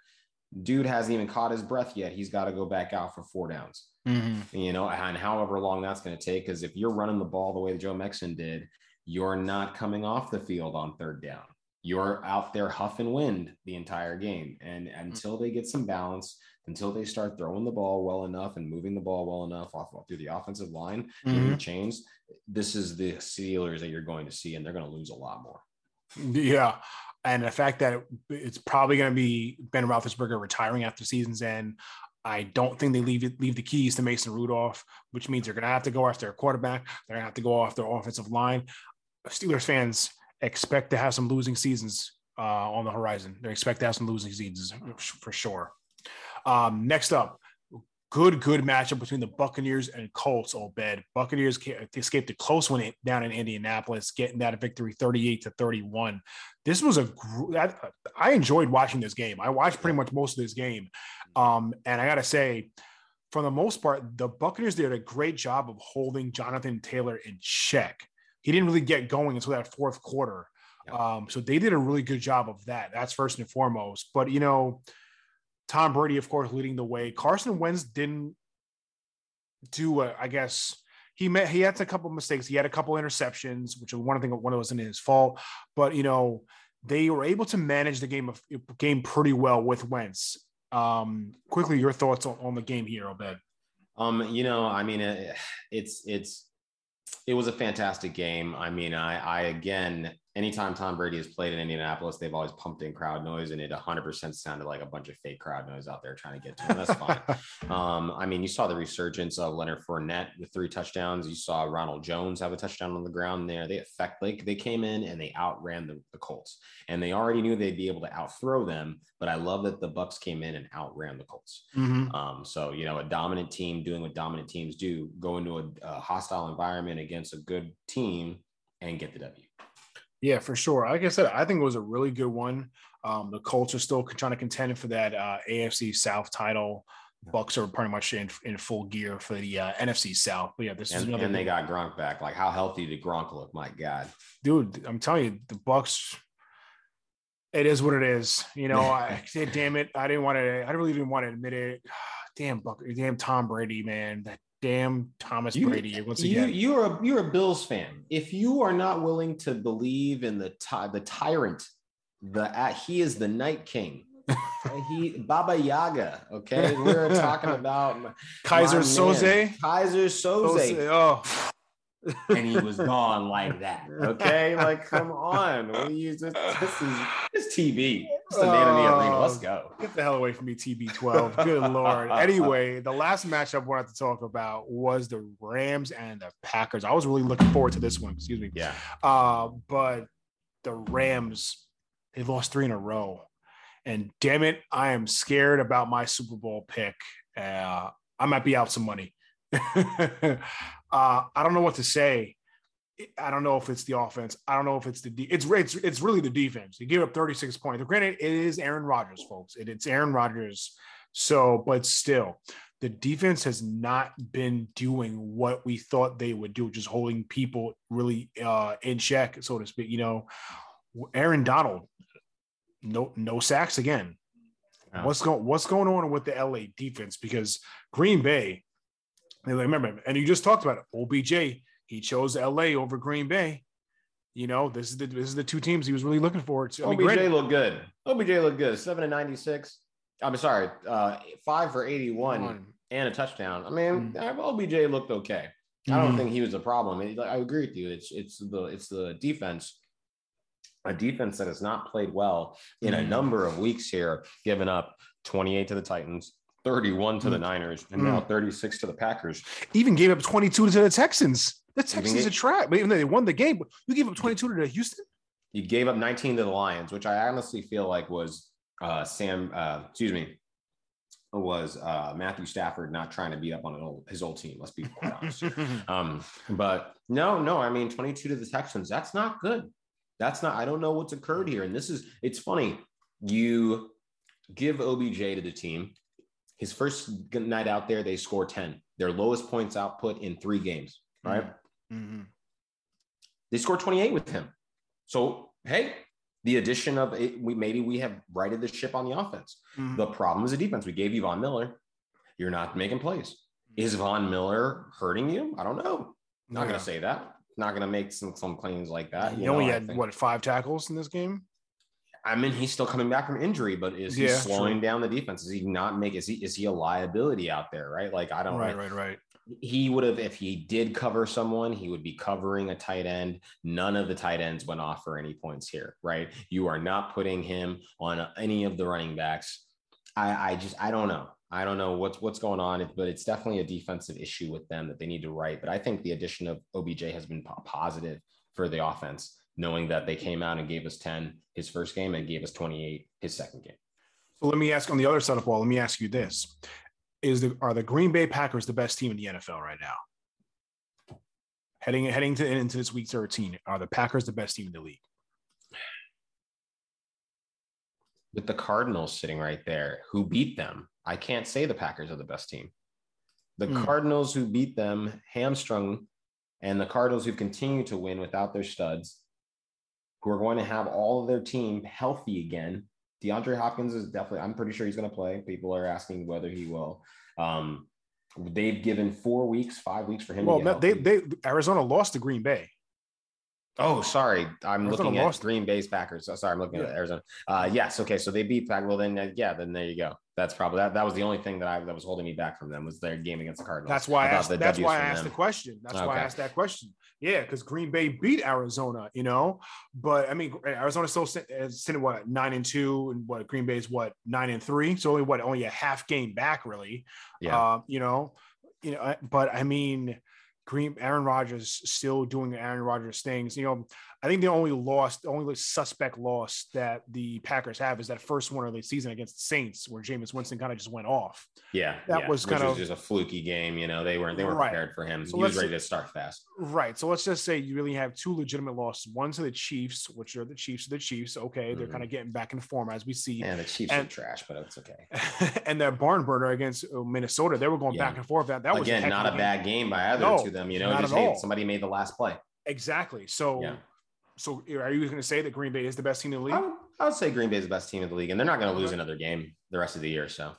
[SPEAKER 2] Dude hasn't even caught his breath yet. He's got to go back out for four downs, mm-hmm. you know, and however long that's going to take. Because if you're running the ball the way Joe Mixon did, you're not coming off the field on third down. You're out there huff and wind the entire game. And until they get some balance, until they start throwing the ball well enough and moving the ball well enough off through the offensive line, mm-hmm. chains, this is the Steelers that you're going to see, and they're going to lose a lot more.
[SPEAKER 1] Yeah. And the fact that it's probably going to be Ben Roethlisberger retiring after season's end, I don't think they leave leave the keys to Mason Rudolph, which means they're going to have to go after a quarterback. They're going to have to go off their offensive line. Steelers fans expect to have some losing seasons uh, on the horizon. They expect to have some losing seasons for sure. Um, next up, good, good matchup between the Buccaneers and Colts. All bed Buccaneers escaped a close one down in Indianapolis, getting that victory 38 to 31. This was a I enjoyed watching this game. I watched pretty much most of this game, um, and I got to say, for the most part, the Buccaneers did a great job of holding Jonathan Taylor in check. He didn't really get going until that fourth quarter. Um, so they did a really good job of that. That's first and foremost. But you know, Tom Brady, of course, leading the way. Carson Wentz didn't do, a, I guess he met, he had a couple mistakes. He had a couple interceptions, which one thing one of wasn't his fault, but you know they were able to manage the game of game pretty well with Wentz. Um, quickly, your thoughts on, on the game here, Obed.
[SPEAKER 2] Um, you know, I mean, it's it's it was a fantastic game. I mean, I I again anytime Tom Brady has played in Indianapolis, they've always pumped in crowd noise, and it 100% sounded like a bunch of fake crowd noise out there trying to get to him. That's fine. um, I mean, you saw the resurgence of Leonard Fournette with three touchdowns. You saw Ronald Jones have a touchdown on the ground there. They affect like they came in and they outran the, the Colts, and they already knew they'd be able to outthrow them. But I love that the Bucs came in and outran the Colts. Mm-hmm. Um, so you know, a dominant team doing what dominant teams do, go into a, a hostile environment against a good team and get the W.
[SPEAKER 1] Yeah, for sure. Like I said, I think it was a really good one. Um, the Colts are still trying to contend for that uh, AFC South title. Bucs are pretty much in, in full gear for the uh, NFC South. But yeah, this
[SPEAKER 2] and,
[SPEAKER 1] is
[SPEAKER 2] another. And they got Gronk back. Like, how healthy did Gronk look? My God,
[SPEAKER 1] dude, I'm telling you, the Bucs. It is what it is. You know, I damn it, I didn't want to. I don't really didn't want to admit it. Damn, Buck, damn Tom Brady, man. That damn Thomas you, Brady once again.
[SPEAKER 2] You, you're a you're a Bills fan. If you are not willing to believe in the ty- the tyrant, the uh, he is the Night King. he Baba Yaga. Okay, we're talking about
[SPEAKER 1] Keyser Söze.
[SPEAKER 2] Keyser Söze. Oh, and he was gone like that. Okay, like come on, what are you this, this is this TV. It's the man in the arena. Let's go.
[SPEAKER 1] Get the hell away from me, TB12. Good lord. Anyway, the last matchup I wanted to talk about was the Rams and the Packers. I was really looking forward to this one. Excuse me.
[SPEAKER 2] Yeah.
[SPEAKER 1] Uh, but the Rams, they lost three in a row. And damn it, I am scared about my Super Bowl pick. Uh, I might be out some money. uh, I don't know what to say. I don't know if it's the offense. I don't know if it's the de- it's it's it's really the defense. He gave up 36 points. Granted, it is Aaron Rodgers, folks. It, it's Aaron Rodgers. So, but still, the defense has not been doing what we thought they would do, just holding people really uh, in check, so to speak. You know, Aaron Donald, no no sacks again. What's going What's going on with the LA defense? Because Green Bay, remember, and you just talked about it. OBJ, he chose LA over Green Bay. You know, this is the this is the two teams he was really looking for.
[SPEAKER 2] I mean, OBJ looked good. OBJ looked good. Seven and ninety six. I'm sorry, uh, five for 81 and a touchdown. I mean, mm-hmm. OBJ looked okay. I don't mm-hmm. think he was a problem. I agree with you. It's it's the it's the defense, a defense that has not played well in mm-hmm. a number of weeks here, giving up 28 to the Titans, 31 to the mm. Niners, and now mm. 36 to the Packers.
[SPEAKER 1] Even gave up 22 to the Texans. The Texans a trap. But even though they won the game, you gave up 22 to the Houston.
[SPEAKER 2] You gave up 19 to the Lions, which I honestly feel like was uh, Sam, uh, excuse me, was uh, Matthew Stafford not trying to beat up on old, his old team. Let's be quite honest. um, but no, no, I mean, 22 to the Texans, that's not good. That's not, I don't know what's occurred here. And this is, it's funny. You give OBJ to the team. His first night out there, they score 10, their lowest points output in three games, right? Mm-hmm. They scored 28 with him. So, hey, the addition of it, we maybe we have righted the ship on the offense. Mm-hmm. The problem is the defense. We gave you Von Miller. You're not making plays. Is Von Miller hurting you? I don't know. Not yeah. gonna say that. Not gonna make some some claims like that.
[SPEAKER 1] You, you know, he had what five tackles in this game.
[SPEAKER 2] I mean, he's still coming back from injury, but is he yeah, slowing true. down the defense? Is he not make? Is he is he a liability out there? Right? Like I don't.
[SPEAKER 1] Right, right, right
[SPEAKER 2] he would have if he did cover someone he would be covering a tight end none of the tight ends went off for any points here right you are not putting him on any of the running backs i i just i don't know i don't know what's what's going on but it's definitely a defensive issue with them that they need to right but i think the addition of obj has been positive for the offense knowing that they came out and gave us 10 his first game and gave us 28 his second game
[SPEAKER 1] so let me ask on the other side of the ball let me ask you this is the are the Green Bay Packers the best team in the NFL right now? Heading heading to into this week 13, are the Packers the best team in the league?
[SPEAKER 2] With the Cardinals sitting right there, who beat them, I can't say the Packers are the best team. The mm. Cardinals who beat them hamstrung, and the Cardinals who continue to win without their studs, who are going to have all of their team healthy again DeAndre Hopkins is definitely, I'm pretty sure he's going to play. People are asking whether he will. Um, they've given four weeks, five weeks for him.
[SPEAKER 1] Well, they, they, Arizona lost to Green Bay.
[SPEAKER 2] Oh, sorry. I'm Arizona looking at Green Bay's Packers. Oh, sorry, I'm looking yeah. at Arizona. Uh, yes. Okay. So they beat Pack. Well, then, uh, yeah, then there you go. That's probably that. That was the only thing that I that was holding me back from them was their game against the Cardinals.
[SPEAKER 1] That's why I, asked. That's why I asked them. the question. That's okay. why I asked that question. Yeah, because Green Bay beat Arizona, you know. But I mean, Arizona still sitting what nine and two, and what Green Bay's what nine and three. So only what only a half game back, really. Yeah. Uh, you know, you know. But I mean, Green Aaron Rodgers still doing Aaron Rodgers things. You know, I think the only loss, the only suspect loss that the Packers have is that first one of the season against the Saints, where Jameis Winston kind of just went off.
[SPEAKER 2] Yeah,
[SPEAKER 1] that
[SPEAKER 2] yeah.
[SPEAKER 1] was kind
[SPEAKER 2] Which
[SPEAKER 1] of
[SPEAKER 2] just a fluky game. You know, they weren't they weren't right. prepared for him. So he was ready to start fast.
[SPEAKER 1] Right. So let's just say you really have two legitimate losses. One to the Chiefs, which are the Chiefs of the Chiefs. Okay, they're mm-hmm. kind of getting back in form as we see.
[SPEAKER 2] And the Chiefs and, are trash, but it's okay.
[SPEAKER 1] and that barn burner against uh, Minnesota, they were going yeah. back and forth. That that
[SPEAKER 2] was again not a, bad game by either no, to them. You know, made, somebody made the last play.
[SPEAKER 1] Exactly. So. So are you going to say that Green Bay is the best team in the league? I
[SPEAKER 2] would, I would say Green Bay is the best team in the league, and they're not going to lose another game the rest of the year. So,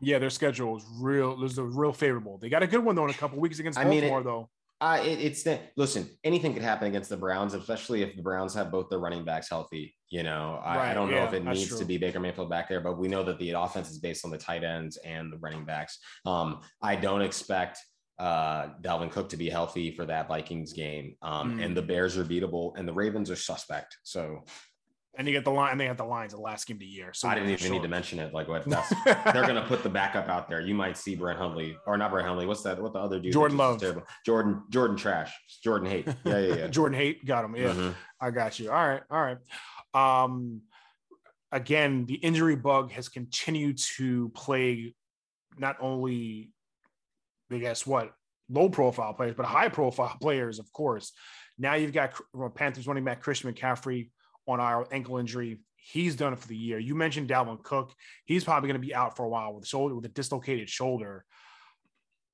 [SPEAKER 1] yeah, their schedule is real. Is real favorable. They got a good one though in a couple weeks against I Baltimore, mean, it, though.
[SPEAKER 2] Uh, it, it's listen. Anything could happen against the Browns, especially if the Browns have both their running backs healthy. You know, I, right, I don't yeah, know if it needs true. to be Baker Mayfield back there, but we know that the offense is based on the tight ends and the running backs. Um, I don't expect uh, Dalvin Cook to be healthy for that Vikings game. Um, mm. And the Bears are beatable and the Ravens are suspect. So
[SPEAKER 1] And you get the line, and they had the lines the last game of the year. So
[SPEAKER 2] I didn't even need to mention it. Like what that's they're gonna put the backup out there. You might see Brett Hundley or not Brett Hundley. What's that? What the other dude?
[SPEAKER 1] Jordan Love.
[SPEAKER 2] Terrible. Jordan Jordan Trash. Jordan Hate. Yeah, yeah, yeah.
[SPEAKER 1] Jordan Hate got him. Yeah, mm-hmm. I got you. All right, all right. Um, again, the injury bug has continued to plague not only, Guess what, low profile players, but high profile players, of course. Now you've got Panthers running back Christian McCaffrey on our ankle injury. He's done it for the year. You mentioned Dalvin Cook. He's probably going to be out for a while with shoulder with a dislocated shoulder.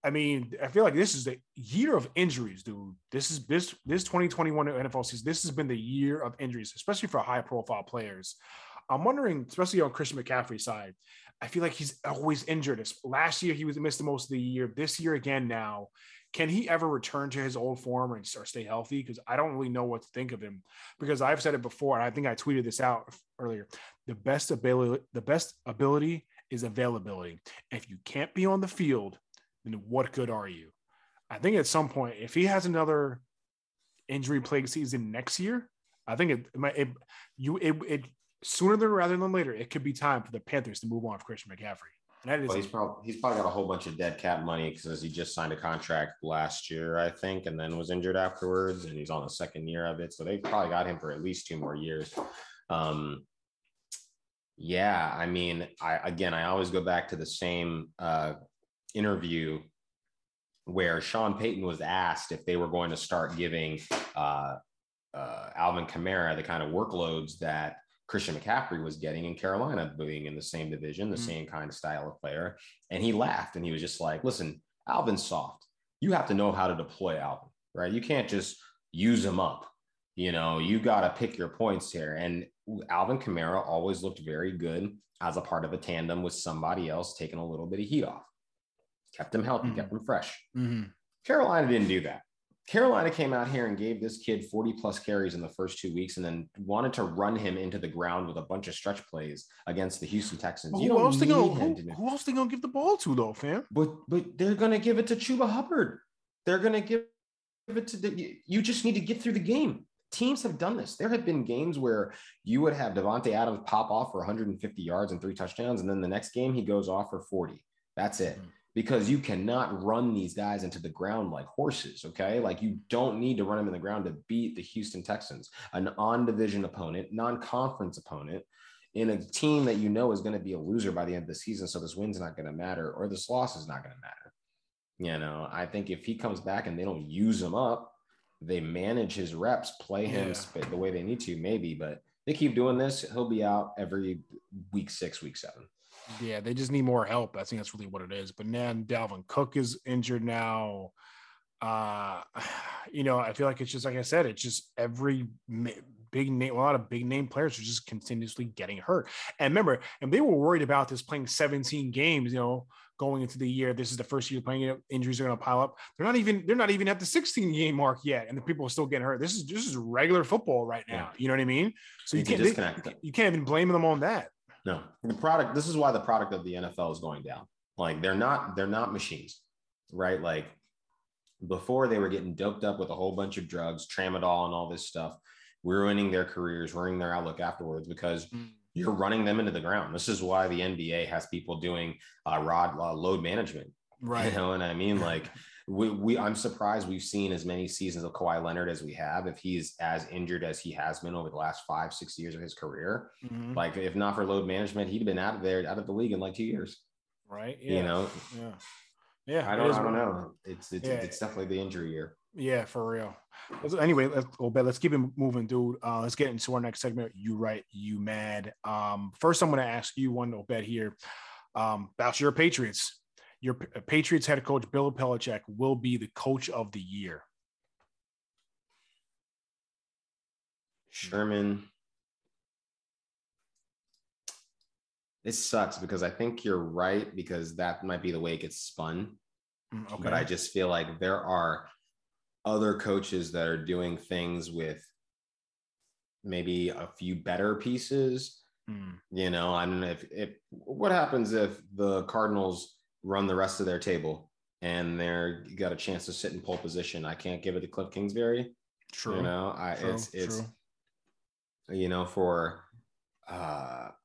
[SPEAKER 1] I mean, I feel like this is the year of injuries, dude. This is this this 2021 NFL season. This has been the year of injuries, especially for high profile players. I'm wondering, especially on Christian McCaffrey's side, I feel like he's always injured. Last year he was missed most of the year. This year again now. Can he ever return to his old form and start stay healthy? Because I don't really know what to think of him. Because I've said it before, and I think I tweeted this out earlier. The best ability, the best ability is availability. If you can't be on the field, then what good are you? I think at some point, if he has another injury plague season next year, I think it, it, it you it, it sooner than rather than later, it could be time for the Panthers to move on from Christian McCaffrey.
[SPEAKER 2] Well, he's probably he's probably got a whole bunch of dead cap money because he just signed a contract last year, I think, and then was injured afterwards, and he's on the second year of it. So they probably got him for at least two more years. Um, yeah, I mean, I again, I always go back to the same uh, interview where Sean Payton was asked if they were going to start giving uh, uh, Alvin Kamara the kind of workloads that Christian McCaffrey was getting in Carolina, being in the same division, the mm-hmm. same kind of style of player. And he laughed and he was just like, listen, Alvin's soft. You have to know how to deploy Alvin, right? You can't just use him up. You know, you got to pick your points here. And Alvin Kamara always looked very good as a part of a tandem with somebody else taking a little bit of heat off. Kept him healthy, mm-hmm. kept him fresh. Mm-hmm. Carolina didn't do that. Carolina came out here and gave this kid 40 plus carries in the first two weeks and then wanted to run him into the ground with a bunch of stretch plays against the Houston Texans.
[SPEAKER 1] Well, who, else they gonna, who, who, else they gonna give the ball to though, fam?
[SPEAKER 2] But but they're gonna give it to Chuba Hubbard. They're gonna give it to the you just need to get through the game. Teams have done this. There have been games where you would have Davante Adams pop off for 150 yards and three touchdowns, and then the next game he goes off for 40. That's it. Mm-hmm because you cannot run these guys into the ground like horses. Okay. Like you don't need to run them in the ground to beat the Houston Texans, an on division opponent, non conference opponent in a team that you know is going to be a loser by the end of the season. So this win's not going to matter or this loss is not going to matter. You know, I think if he comes back and they don't use him up, they manage his reps, play him yeah. the way they need to, maybe, but they keep doing this, he'll be out every week six, week seven.
[SPEAKER 1] Yeah, they just need more help. I think that's really what it is. But then Dalvin Cook is injured now. Uh, you know, I feel like it's just like I said, it's just every big name, a lot of big name players are just continuously getting hurt. And remember, and they were worried about this playing 17 games, you know, going into the year. This is the first year playing it. Injuries are going to pile up. They're not even they're not even at the 16 game mark yet, and the people are still getting hurt. This is this is regular football right now. Yeah. You know what I mean? So you, you can't they, you can't even blame them on that.
[SPEAKER 2] No, the product. This is why the product of the NFL is going down. Like they're not they're not machines, right? Like before they were getting doped up with a whole bunch of drugs, tramadol, and all this stuff, ruining their careers, ruining their outlook afterwards because mm. you're running them into the ground. This is why the NBA has people doing uh, rod uh, load management. Right. You know what I mean? Like we, we I'm surprised we've seen as many seasons of Kawhi Leonard as we have. If he's as injured as he has been over the last five, six years of his career, mm-hmm. like if not for load management, he'd have been out of there, out of the league in like two years.
[SPEAKER 1] Right.
[SPEAKER 2] Yeah. You know.
[SPEAKER 1] Yeah. Yeah.
[SPEAKER 2] I don't. I don't know. It's it's, yeah. it's definitely the injury year.
[SPEAKER 1] Yeah, for real. Anyway, let's go back. Let's keep it moving, dude. Uh, let's get into our next segment. You right, you mad. Um, first, I'm going to ask you one bet here um, about your Patriots your Patriots head coach Bill Belichick will be the coach of the year?
[SPEAKER 2] Sherman. This sucks because I think you're right because that might be the way it gets spun. Mm, okay. But I just feel like there are other coaches that are doing things with maybe a few better pieces. Mm. You know, I mean, if, if what happens if the Cardinals run the rest of their table and they're got a chance to sit in pole position. I can't give it to Cliff Kingsbury. True. You know, I true, it's it's true. you know, for Uh,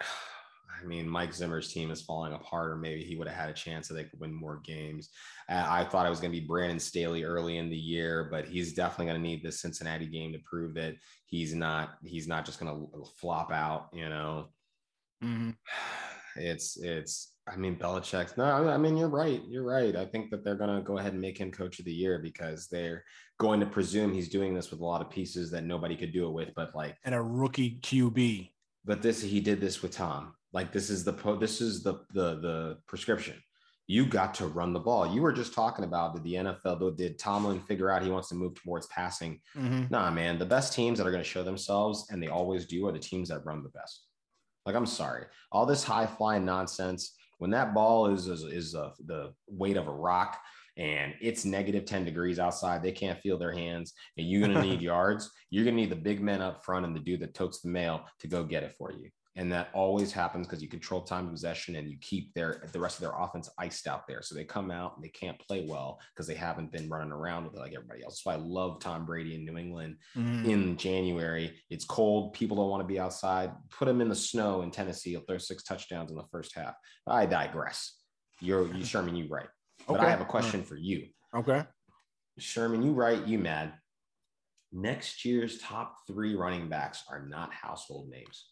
[SPEAKER 2] I mean, Mike Zimmer's team is falling apart, or maybe he would have had a chance that they could win more games. I thought it was going to be Brandon Staley early in the year, but he's definitely going to need this Cincinnati game to prove that he's not he's not just going to flop out. You know, mm-hmm. it's it's. I mean, Belichick. No, I mean you're right. You're right. I think that they're going to go ahead and make him coach of the year because they're going to presume he's doing this with a lot of pieces that nobody could do it with. But like,
[SPEAKER 1] and a rookie QB.
[SPEAKER 2] But this, he did this with Tom. Like this is the this is the the the prescription. You got to run the ball. You were just talking about did the NFL though, did Tomlin figure out he wants to move towards passing? Mm-hmm. Nah, man. The best teams that are going to show themselves, and they always do, are the teams that run the best. Like I'm sorry, all this high flying nonsense. When that ball is is, is uh, the weight of a rock, and it's negative 10 degrees outside, they can't feel their hands, and you're going to need yards. You're going to need the big men up front and the dude that totes the mail to go get it for you. And that always happens because you control time possession and you keep their the rest of their offense iced out there. So they come out and they can't play well because they haven't been running around with it like everybody else. That's why I love Tom Brady in New England mm. in January. It's cold. People don't want to be outside. Put him in the snow in Tennessee. He'll throw six touchdowns in the first half. I digress. You're you Sherman, you right. But okay. I have a question for you.
[SPEAKER 1] Okay.
[SPEAKER 2] Sherman, you right, you mad. Next year's top three running backs are not household names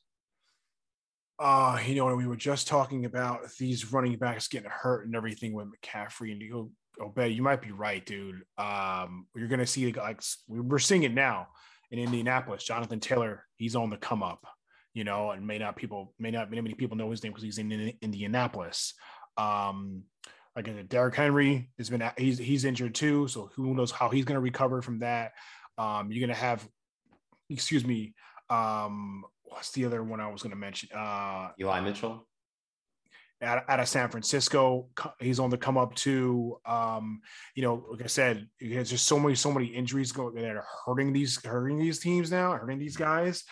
[SPEAKER 1] uh, you know, we were just talking about these running backs getting hurt and everything with McCaffrey, and you go, Obed, you might be right, dude. Um, you're gonna see like we're seeing it now in Indianapolis. Jonathan Taylor, he's on the come up, you know, and may not people may not many people know his name because he's in, in Indianapolis. Um, like Derrick Henry has been he's he's injured too, so who knows how he's gonna recover from that. Um, you're gonna have, excuse me, um, what's the other one I was going to mention? Uh,
[SPEAKER 2] Eli Mitchell.
[SPEAKER 1] Out, out of San Francisco, he's on the come up too. Um, you know, like I said, there's just so many, so many injuries going that are hurting these, hurting these teams now, hurting these guys.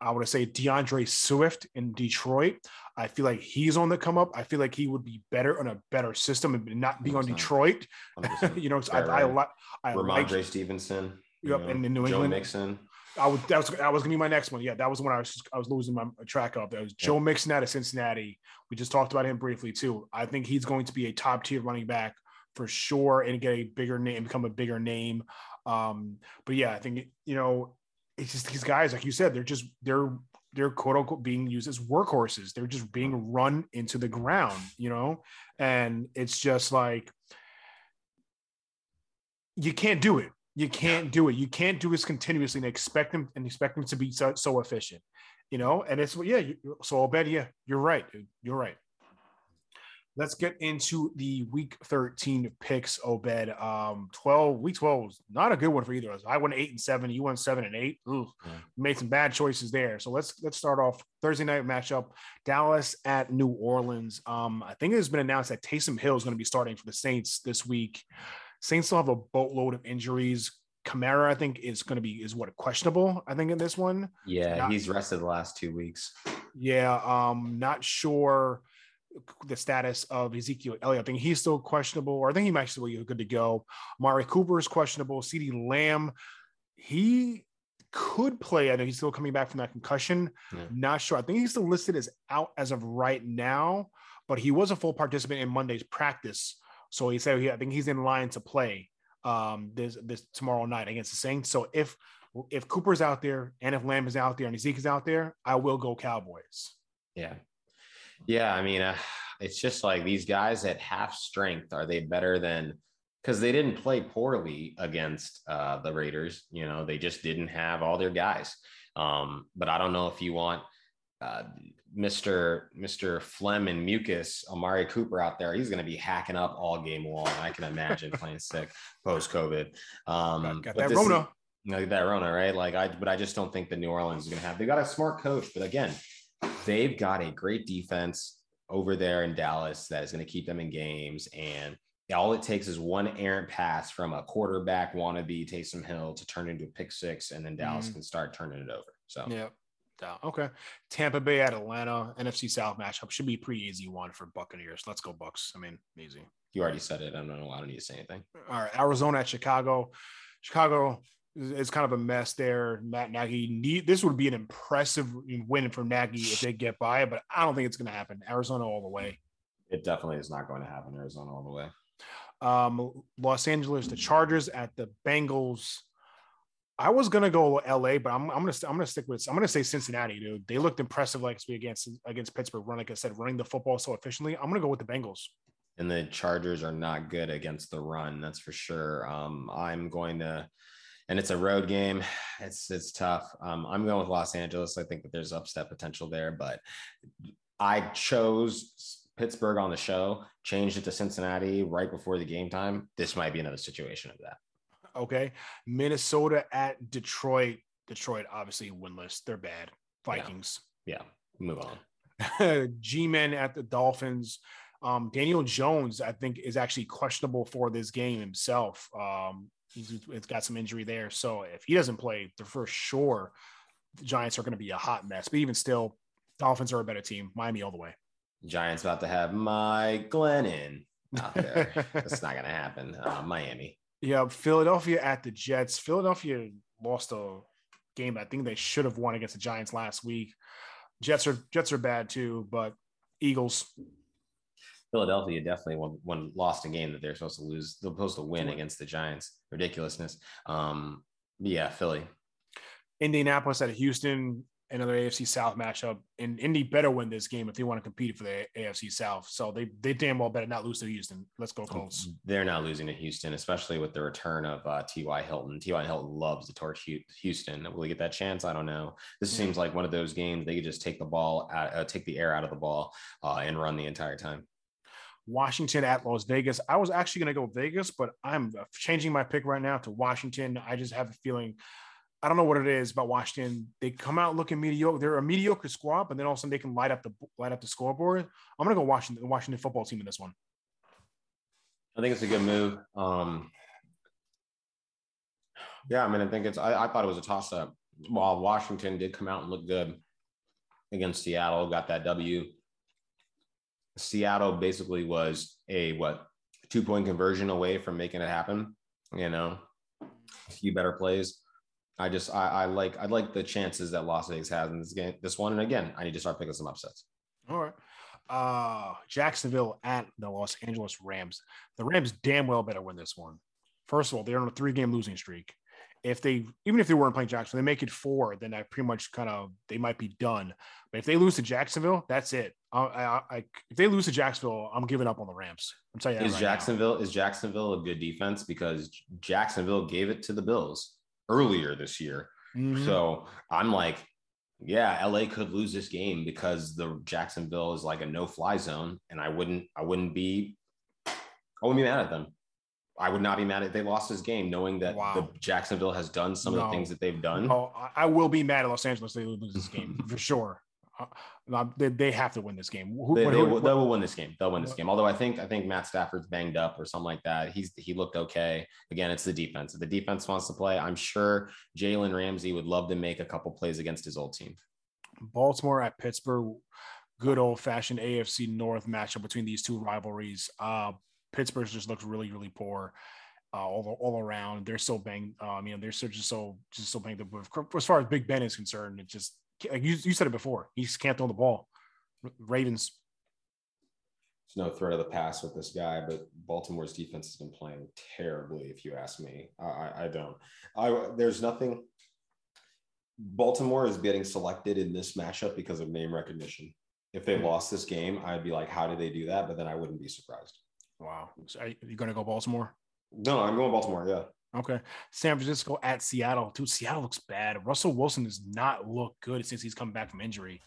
[SPEAKER 1] I would say D'Andre Swift in Detroit. I feel like he's on the come up. I feel like he would be better on a better system and not being on Detroit. you know, I, I, I,
[SPEAKER 2] I Rhamondre like, Stevenson.
[SPEAKER 1] Yep, and in New Joe England.
[SPEAKER 2] Mixon.
[SPEAKER 1] I was that was that was gonna be my next one. Yeah, that was when I was I was losing my track of. That was Joe yeah. Mixon out of Cincinnati. We just talked about him briefly too. I think he's going to be a top tier running back for sure and get a bigger name, become a bigger name. Um, but yeah, I think you know, it's just these guys, like you said, they're just they're they're quote unquote being used as workhorses. They're just being run into the ground, you know, and it's just like you can't do it. You can't do it. You can't do this continuously and expect them and expect them to be so, so efficient, you know. And it's yeah. You, so I'll bet yeah, you're right. You're right. Let's get into the week 13 picks, Obed. Um, 12, week 12 was not a good one for either of us. I went eight and seven, you went seven and eight. Ooh, yeah. made some bad choices there. So let's let's start off Thursday night matchup, Dallas at New Orleans. Um, I think it has been announced that Taysom Hill is going to be starting for the Saints this week. Saints still have a boatload of injuries. Kamara, I think, is going to be is what questionable. I think in this one.
[SPEAKER 2] Yeah, not, he's rested the last two weeks.
[SPEAKER 1] Yeah, um, not sure the status of Ezekiel Elliott. I think he's still questionable, or I think he might still be good to go. Amari Cooper is questionable. CeeDee Lamb, he could play. I know he's still coming back from that concussion. Yeah. Not sure. I think he's still listed as out as of right now, but he was a full participant in Monday's practice. So he said, he, I think he's in line to play um, this this tomorrow night against the Saints. So if if Cooper's out there and if Lamb is out there and Ezekiel's out there, I will go Cowboys.
[SPEAKER 2] Yeah, yeah. I mean, uh, it's just like these guys at half strength. Are they better than? Because they didn't play poorly against uh, the Raiders. You know, they just didn't have all their guys. Um, but I don't know if you want uh, Mr. Mr. Phlegm and Mucus, Amari Cooper out there, he's going to be hacking up all game long. I can imagine playing sick post COVID. Um,
[SPEAKER 1] got, got that Rona. Is,
[SPEAKER 2] that Rona, right? Like I, but I just don't think the New Orleans is going to have. They got a smart coach, but again, they've got a great defense over there in Dallas that is going to keep them in games. And all it takes is one errant pass from a quarterback wannabe Taysom Hill to turn into a pick six, and then Dallas mm. can start turning it over. So
[SPEAKER 1] yeah, down. Okay. Tampa Bay at Atlanta, NFC South matchup should be a pretty easy one for Buccaneers. Let's go Bucs. I mean, easy.
[SPEAKER 2] You already said it. I don't know. I don't need to say anything.
[SPEAKER 1] All right. Arizona at Chicago. Chicago, is kind of a mess there. Matt Nagy need this would be an impressive win for Nagy if they get by, it, but I don't think it's going to happen. Arizona all the way.
[SPEAKER 2] It definitely is not going to happen. Arizona all the way.
[SPEAKER 1] Um, Los Angeles, the Chargers at the Bengals. I was gonna go LA, but I'm, I'm gonna I'm gonna stick with I'm gonna say Cincinnati, dude. They looked impressive like against against Pittsburgh, run like I said, running the football so efficiently. I'm gonna go with the Bengals.
[SPEAKER 2] And the Chargers are not good against the run, that's for sure. Um, I'm going to, and it's a road game. It's it's tough. Um, I'm going with Los Angeles. I think that there's upset potential there, but I chose Pittsburgh on the show, changed it to Cincinnati right before the game time. This might be another situation of that.
[SPEAKER 1] Okay. Minnesota at Detroit. Detroit, obviously winless. They're bad. Vikings.
[SPEAKER 2] Yeah. yeah. Move on.
[SPEAKER 1] G Men at the Dolphins. Um, Daniel Jones, I think, is actually questionable for this game himself. Um, he's, he's got some injury there. So if he doesn't play, the for sure, the Giants are going to be a hot mess. But even still, Dolphins are a better team. Miami all the way.
[SPEAKER 2] Giants about to have Mike Glennon out there. That's not going to happen. Uh, Miami.
[SPEAKER 1] Yeah, Philadelphia at the Jets. Philadelphia lost a game I think they should have won against the Giants last week. Jets are Jets are bad too, but Eagles.
[SPEAKER 2] Philadelphia definitely won, won lost a game that they're supposed to lose. They're supposed to win against the Giants. Ridiculousness. Um, yeah, Philly.
[SPEAKER 1] Indianapolis at Houston another AFC South matchup. And Indy better win this game if they want to compete for the AFC South. So they they damn well better not lose to Houston. Let's go Colts.
[SPEAKER 2] They're not losing to Houston, especially with the return of uh, T.Y. Hilton. T.Y. Hilton loves to torch Houston. Will he get that chance? I don't know. This seems like one of those games they could just take the ball, out, uh, take the air out of the ball, uh, and run the entire time.
[SPEAKER 1] Washington at Las Vegas. I was actually going to go Vegas, but I'm changing my pick right now to Washington. I just have a feeling I don't know what it is about Washington. They come out looking mediocre. They're a mediocre squad, but then all of a sudden they can light up the light up the scoreboard. I'm gonna go Washington, Washington football team in this one.
[SPEAKER 2] I think it's a good move. Um, yeah, I mean, I think it's. I, I thought it was a toss up. While Washington did come out and look good against Seattle, got that W. Seattle basically was a what two point conversion away from making it happen. You know, a few better plays. I just I, I like I like the chances that Las Vegas has in this game, this one. And again, I need to start picking some upsets.
[SPEAKER 1] All right. Uh Jacksonville at the Los Angeles Rams. The Rams damn well better win this one. First of all, they're on a three-game losing streak. If they even if they weren't playing Jacksonville, they make it four, then I pretty much kind of they might be done. But if they lose to Jacksonville, that's it. I, I, I if they lose to Jacksonville, I'm giving up on the Rams. I'm telling you.
[SPEAKER 2] Is
[SPEAKER 1] right
[SPEAKER 2] Jacksonville
[SPEAKER 1] now.
[SPEAKER 2] is Jacksonville a good defense because Jacksonville gave it to the Bills earlier this year. Mm-hmm. So I'm like, yeah, LA could lose this game because the Jacksonville is like a no fly zone. And I wouldn't, I wouldn't be, I wouldn't be mad at them. I would not be mad if they lost this game, knowing that wow. the Jacksonville has done some no. of the things that they've done.
[SPEAKER 1] Oh, I will be mad at Los Angeles if they lose this game for sure. Uh, they, they have to win this game.
[SPEAKER 2] Who, they, they, they, will win this game. They'll win this game. Although I think I think Matt Stafford's banged up or something like that. He's he looked okay. Again, it's the defense. If the defense wants to play, I'm sure Jalen Ramsey would love to make a couple plays against his old team.
[SPEAKER 1] Baltimore at Pittsburgh, good old fashioned AFC North matchup between these two rivalries. Uh, Pittsburgh just looks really really poor. Uh, all, all around, they're so banged. Um, you know, they're so just so just so banged up. As far as Big Ben is concerned, it just you, you said it before. He just can't throw the ball. Ravens.
[SPEAKER 2] There's no threat of the pass with this guy, but Baltimore's defense has been playing terribly. If you ask me, I, I don't. I there's nothing. Baltimore is getting selected in this matchup because of name recognition. If they lost this game, I'd be like, how did they do that? But then I wouldn't be surprised.
[SPEAKER 1] Wow. So are you going to go Baltimore?
[SPEAKER 2] No, I'm going Baltimore. Yeah.
[SPEAKER 1] Okay. San Francisco at Seattle. Dude, Seattle looks bad. Russell Wilson does not look good since he's come back from injury.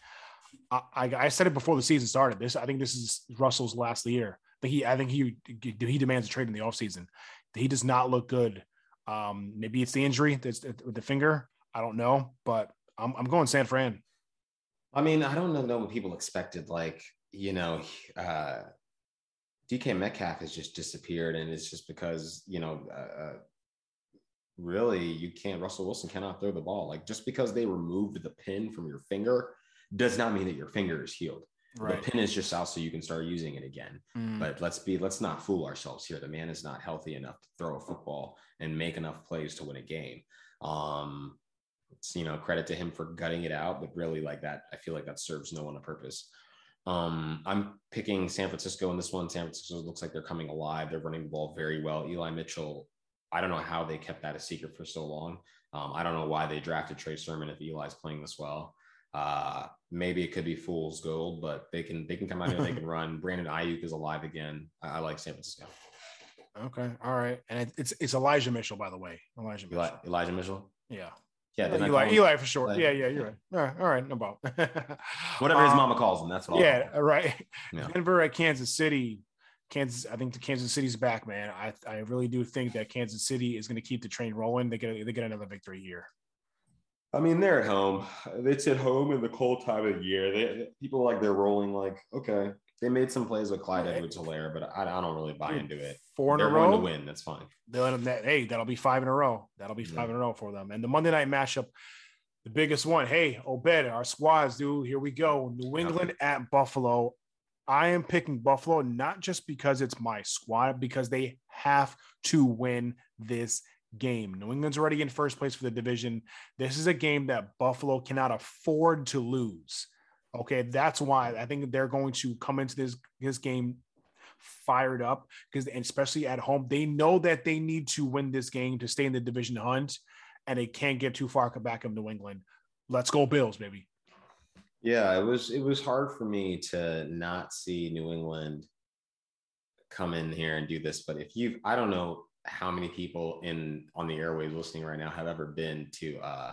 [SPEAKER 1] I, I, I said it before the season started. This I think this is Russell's last year. But he I think he he demands a trade in the offseason. He does not look good. Um, maybe it's the injury that's with the finger. I don't know, but I'm I'm going San Fran.
[SPEAKER 2] I mean, I don't know what people expected. Like, you know, uh, DK Metcalf has just disappeared, and it's just because you know uh, uh really you can't russell wilson cannot throw the ball like just because they removed the pin from your finger does not mean that your finger is healed right. the pin is just out so you can start using it again mm. but let's be let's not fool ourselves here the man is not healthy enough to throw a football and make enough plays to win a game Um, it's, you know, credit to him for gutting it out, but really like that, I feel like that serves no one a purpose. Um, I'm picking San Francisco in this one. San Francisco looks like they're coming alive. They're running the ball very well. Eli Mitchell, I don't know how they kept that a secret for so long. Um, I don't know why they drafted Trey Sermon if Eli's playing this well. Uh, maybe it could be fool's gold, but they can they can come out here, and they can run. Brandon Aiyuk is alive again. I, I like San Francisco.
[SPEAKER 1] Okay, all right, and it's it's Elijah Mitchell, by the way. Elijah
[SPEAKER 2] Eli,
[SPEAKER 1] Mitchell.
[SPEAKER 2] Elijah Mitchell.
[SPEAKER 1] Yeah.
[SPEAKER 2] Yeah,
[SPEAKER 1] Eli,
[SPEAKER 2] didn't I call him-
[SPEAKER 1] Eli for sure.
[SPEAKER 2] Eli?
[SPEAKER 1] yeah, yeah, you're right. All right, all right, no problem.
[SPEAKER 2] whatever his
[SPEAKER 1] Um,
[SPEAKER 2] mama calls him. That's what. I'll
[SPEAKER 1] Yeah,
[SPEAKER 2] call
[SPEAKER 1] right.
[SPEAKER 2] Yeah.
[SPEAKER 1] Denver at Kansas City. Kansas, I think the Kansas City's back, man. I I really do think that Kansas City is going to keep the train rolling. They get they get another victory here.
[SPEAKER 2] I mean, they're at home. It's at home in the cold time of the year. They, people like they're rolling. Like, okay, they made some plays with Clyde Edwards-Helaire, but I, I don't really buy into it.
[SPEAKER 1] Four in
[SPEAKER 2] they're
[SPEAKER 1] a
[SPEAKER 2] going
[SPEAKER 1] row.
[SPEAKER 2] to win. That's fine.
[SPEAKER 1] They'll let them that. Hey, that'll be five in a row. That'll be
[SPEAKER 2] Yeah.
[SPEAKER 1] five in a row for them. And the Monday night matchup, the biggest one. Hey, Obed, our squads, dude. Here we go. New England at Buffalo. I am picking Buffalo not just because it's my squad, because they have to win this game. New England's already in first place for the division. This is a game that Buffalo cannot afford to lose. Okay, that's why I think they're going to come into this this game fired up because especially at home, they know that they need to win this game to stay in the division hunt, and they can't get too far back of New England. Let's go Bills, baby.
[SPEAKER 2] Yeah, it was it was hard for me to not see New England come in here and do this. But if you've, I don't know how many people in on the airways listening right now have ever been to uh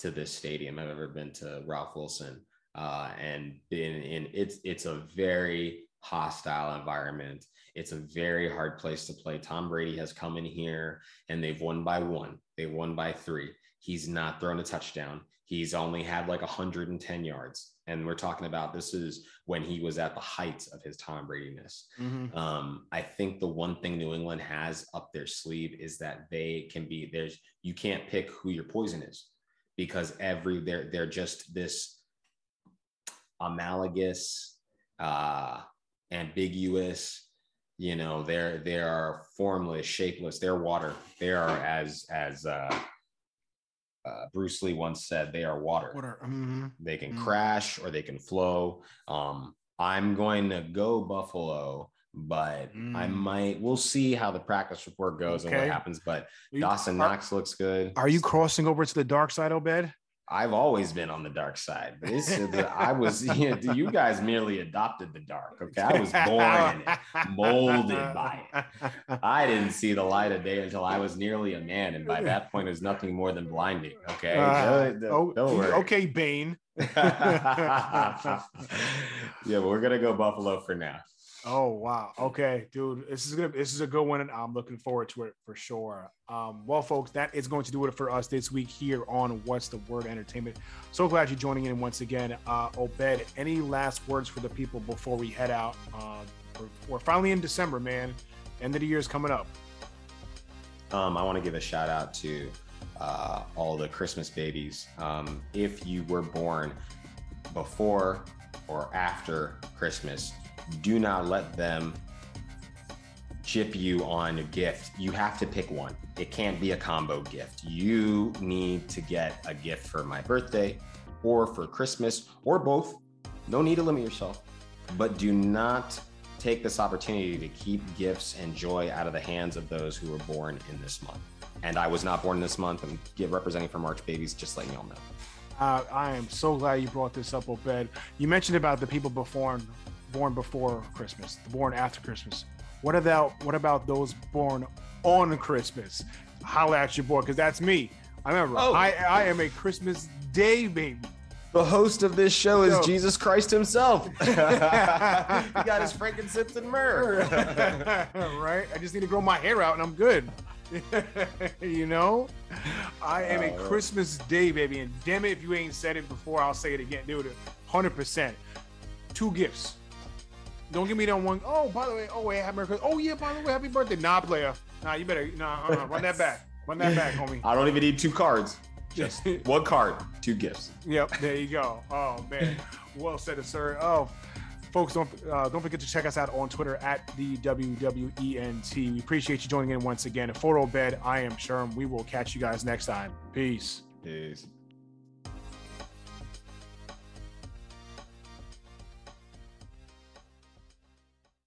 [SPEAKER 2] to this stadium, have ever been to Ralph Wilson, uh, and been in it's it's a very hostile environment. It's a very hard place to play. Tom Brady has come in here and they've won by one. They won by three. He's not thrown a touchdown. He's only had like 110 yards. And we're talking about this is when he was at the height of his Tom Brady-ness. Um, I think the one thing New England has up their sleeve is that they can be there's you can't pick who your poison is because every they're they're just this analogous, uh, ambiguous. You know, they're they are formless, shapeless. They're water. They are as as uh, uh, Bruce Lee once said, they are water.
[SPEAKER 1] What are mhm.
[SPEAKER 2] They can
[SPEAKER 1] Mm.
[SPEAKER 2] crash or they can flow. Um, I'm going to go Buffalo, but I
[SPEAKER 1] Mm.
[SPEAKER 2] might. We'll see how the practice report goes and what happens. But
[SPEAKER 1] You-
[SPEAKER 2] Dawson
[SPEAKER 1] are,
[SPEAKER 2] Knox looks good.
[SPEAKER 1] are you crossing over to the dark side, Obed?
[SPEAKER 2] I've always been on the dark side. This is the, I was. You, know, you guys merely adopted the dark. Okay, I was born in it, molded by
[SPEAKER 1] it.
[SPEAKER 2] I didn't see the light of day until I was nearly a man, and by that point, it was nothing more than blinding. Okay,
[SPEAKER 1] Uh,
[SPEAKER 2] Don't-
[SPEAKER 1] oh,
[SPEAKER 2] don't worry.
[SPEAKER 1] okay, Bane.
[SPEAKER 2] yeah, but we're gonna go Buffalo for now.
[SPEAKER 1] Oh wow. Okay, dude. This is gonna this is a good one, and I'm looking forward to it for sure. Um, well, folks, that is going to do it for us this week here on What's the Word Entertainment. So glad you're joining in once again. Uh Obed, any last words for the people before we head out? Uh we're, we're finally in December, man. End of the year is coming up.
[SPEAKER 2] Um, I want to give a shout out to uh, all the Christmas babies. Um, if you were born before or after Christmas, do not let them chip you on a gift. You have to pick one. It can't be a combo gift. You need to get a gift for my birthday or for Christmas or both. No need to limit yourself, but do not take this opportunity to keep gifts and joy out of the hands of those who were born in this month. And I was not born this month. I'm get- representing for March babies, just letting y'all know.
[SPEAKER 1] Uh, I am so glad you brought this up, Obed. You mentioned about the people born born before Christmas, the born after Christmas. What about what about those born on Christmas? Holla at your boy, because that's me. I remember
[SPEAKER 2] Oh.
[SPEAKER 1] I I am a Christmas Day baby.
[SPEAKER 2] The host of this show is
[SPEAKER 1] Yo.
[SPEAKER 2] Jesus Christ himself. he got his frankincense and myrrh.
[SPEAKER 1] right? I just need to grow my hair out and I'm good. you know, I am a
[SPEAKER 2] Oh.
[SPEAKER 1] Christmas Day baby, and damn it, if you ain't said it before, I'll say it again, dude. Hundred percent. Two gifts. Don't give me that one. Oh, by the way, oh wait, happy birthday. Oh yeah, by the way, happy birthday. Nah, player. Nah, you better nah, uh, run that back. Run that back, homie.
[SPEAKER 2] I don't even need two cards. Just one card, two gifts.
[SPEAKER 1] Yep, there you go. Oh man, well said, sir. Oh, folks, don't uh, don't forget to check us out on Twitter at the WWENT. We appreciate you joining in once again. For Bed, I am Sherm. We will catch you guys next time. Peace.
[SPEAKER 2] Peace.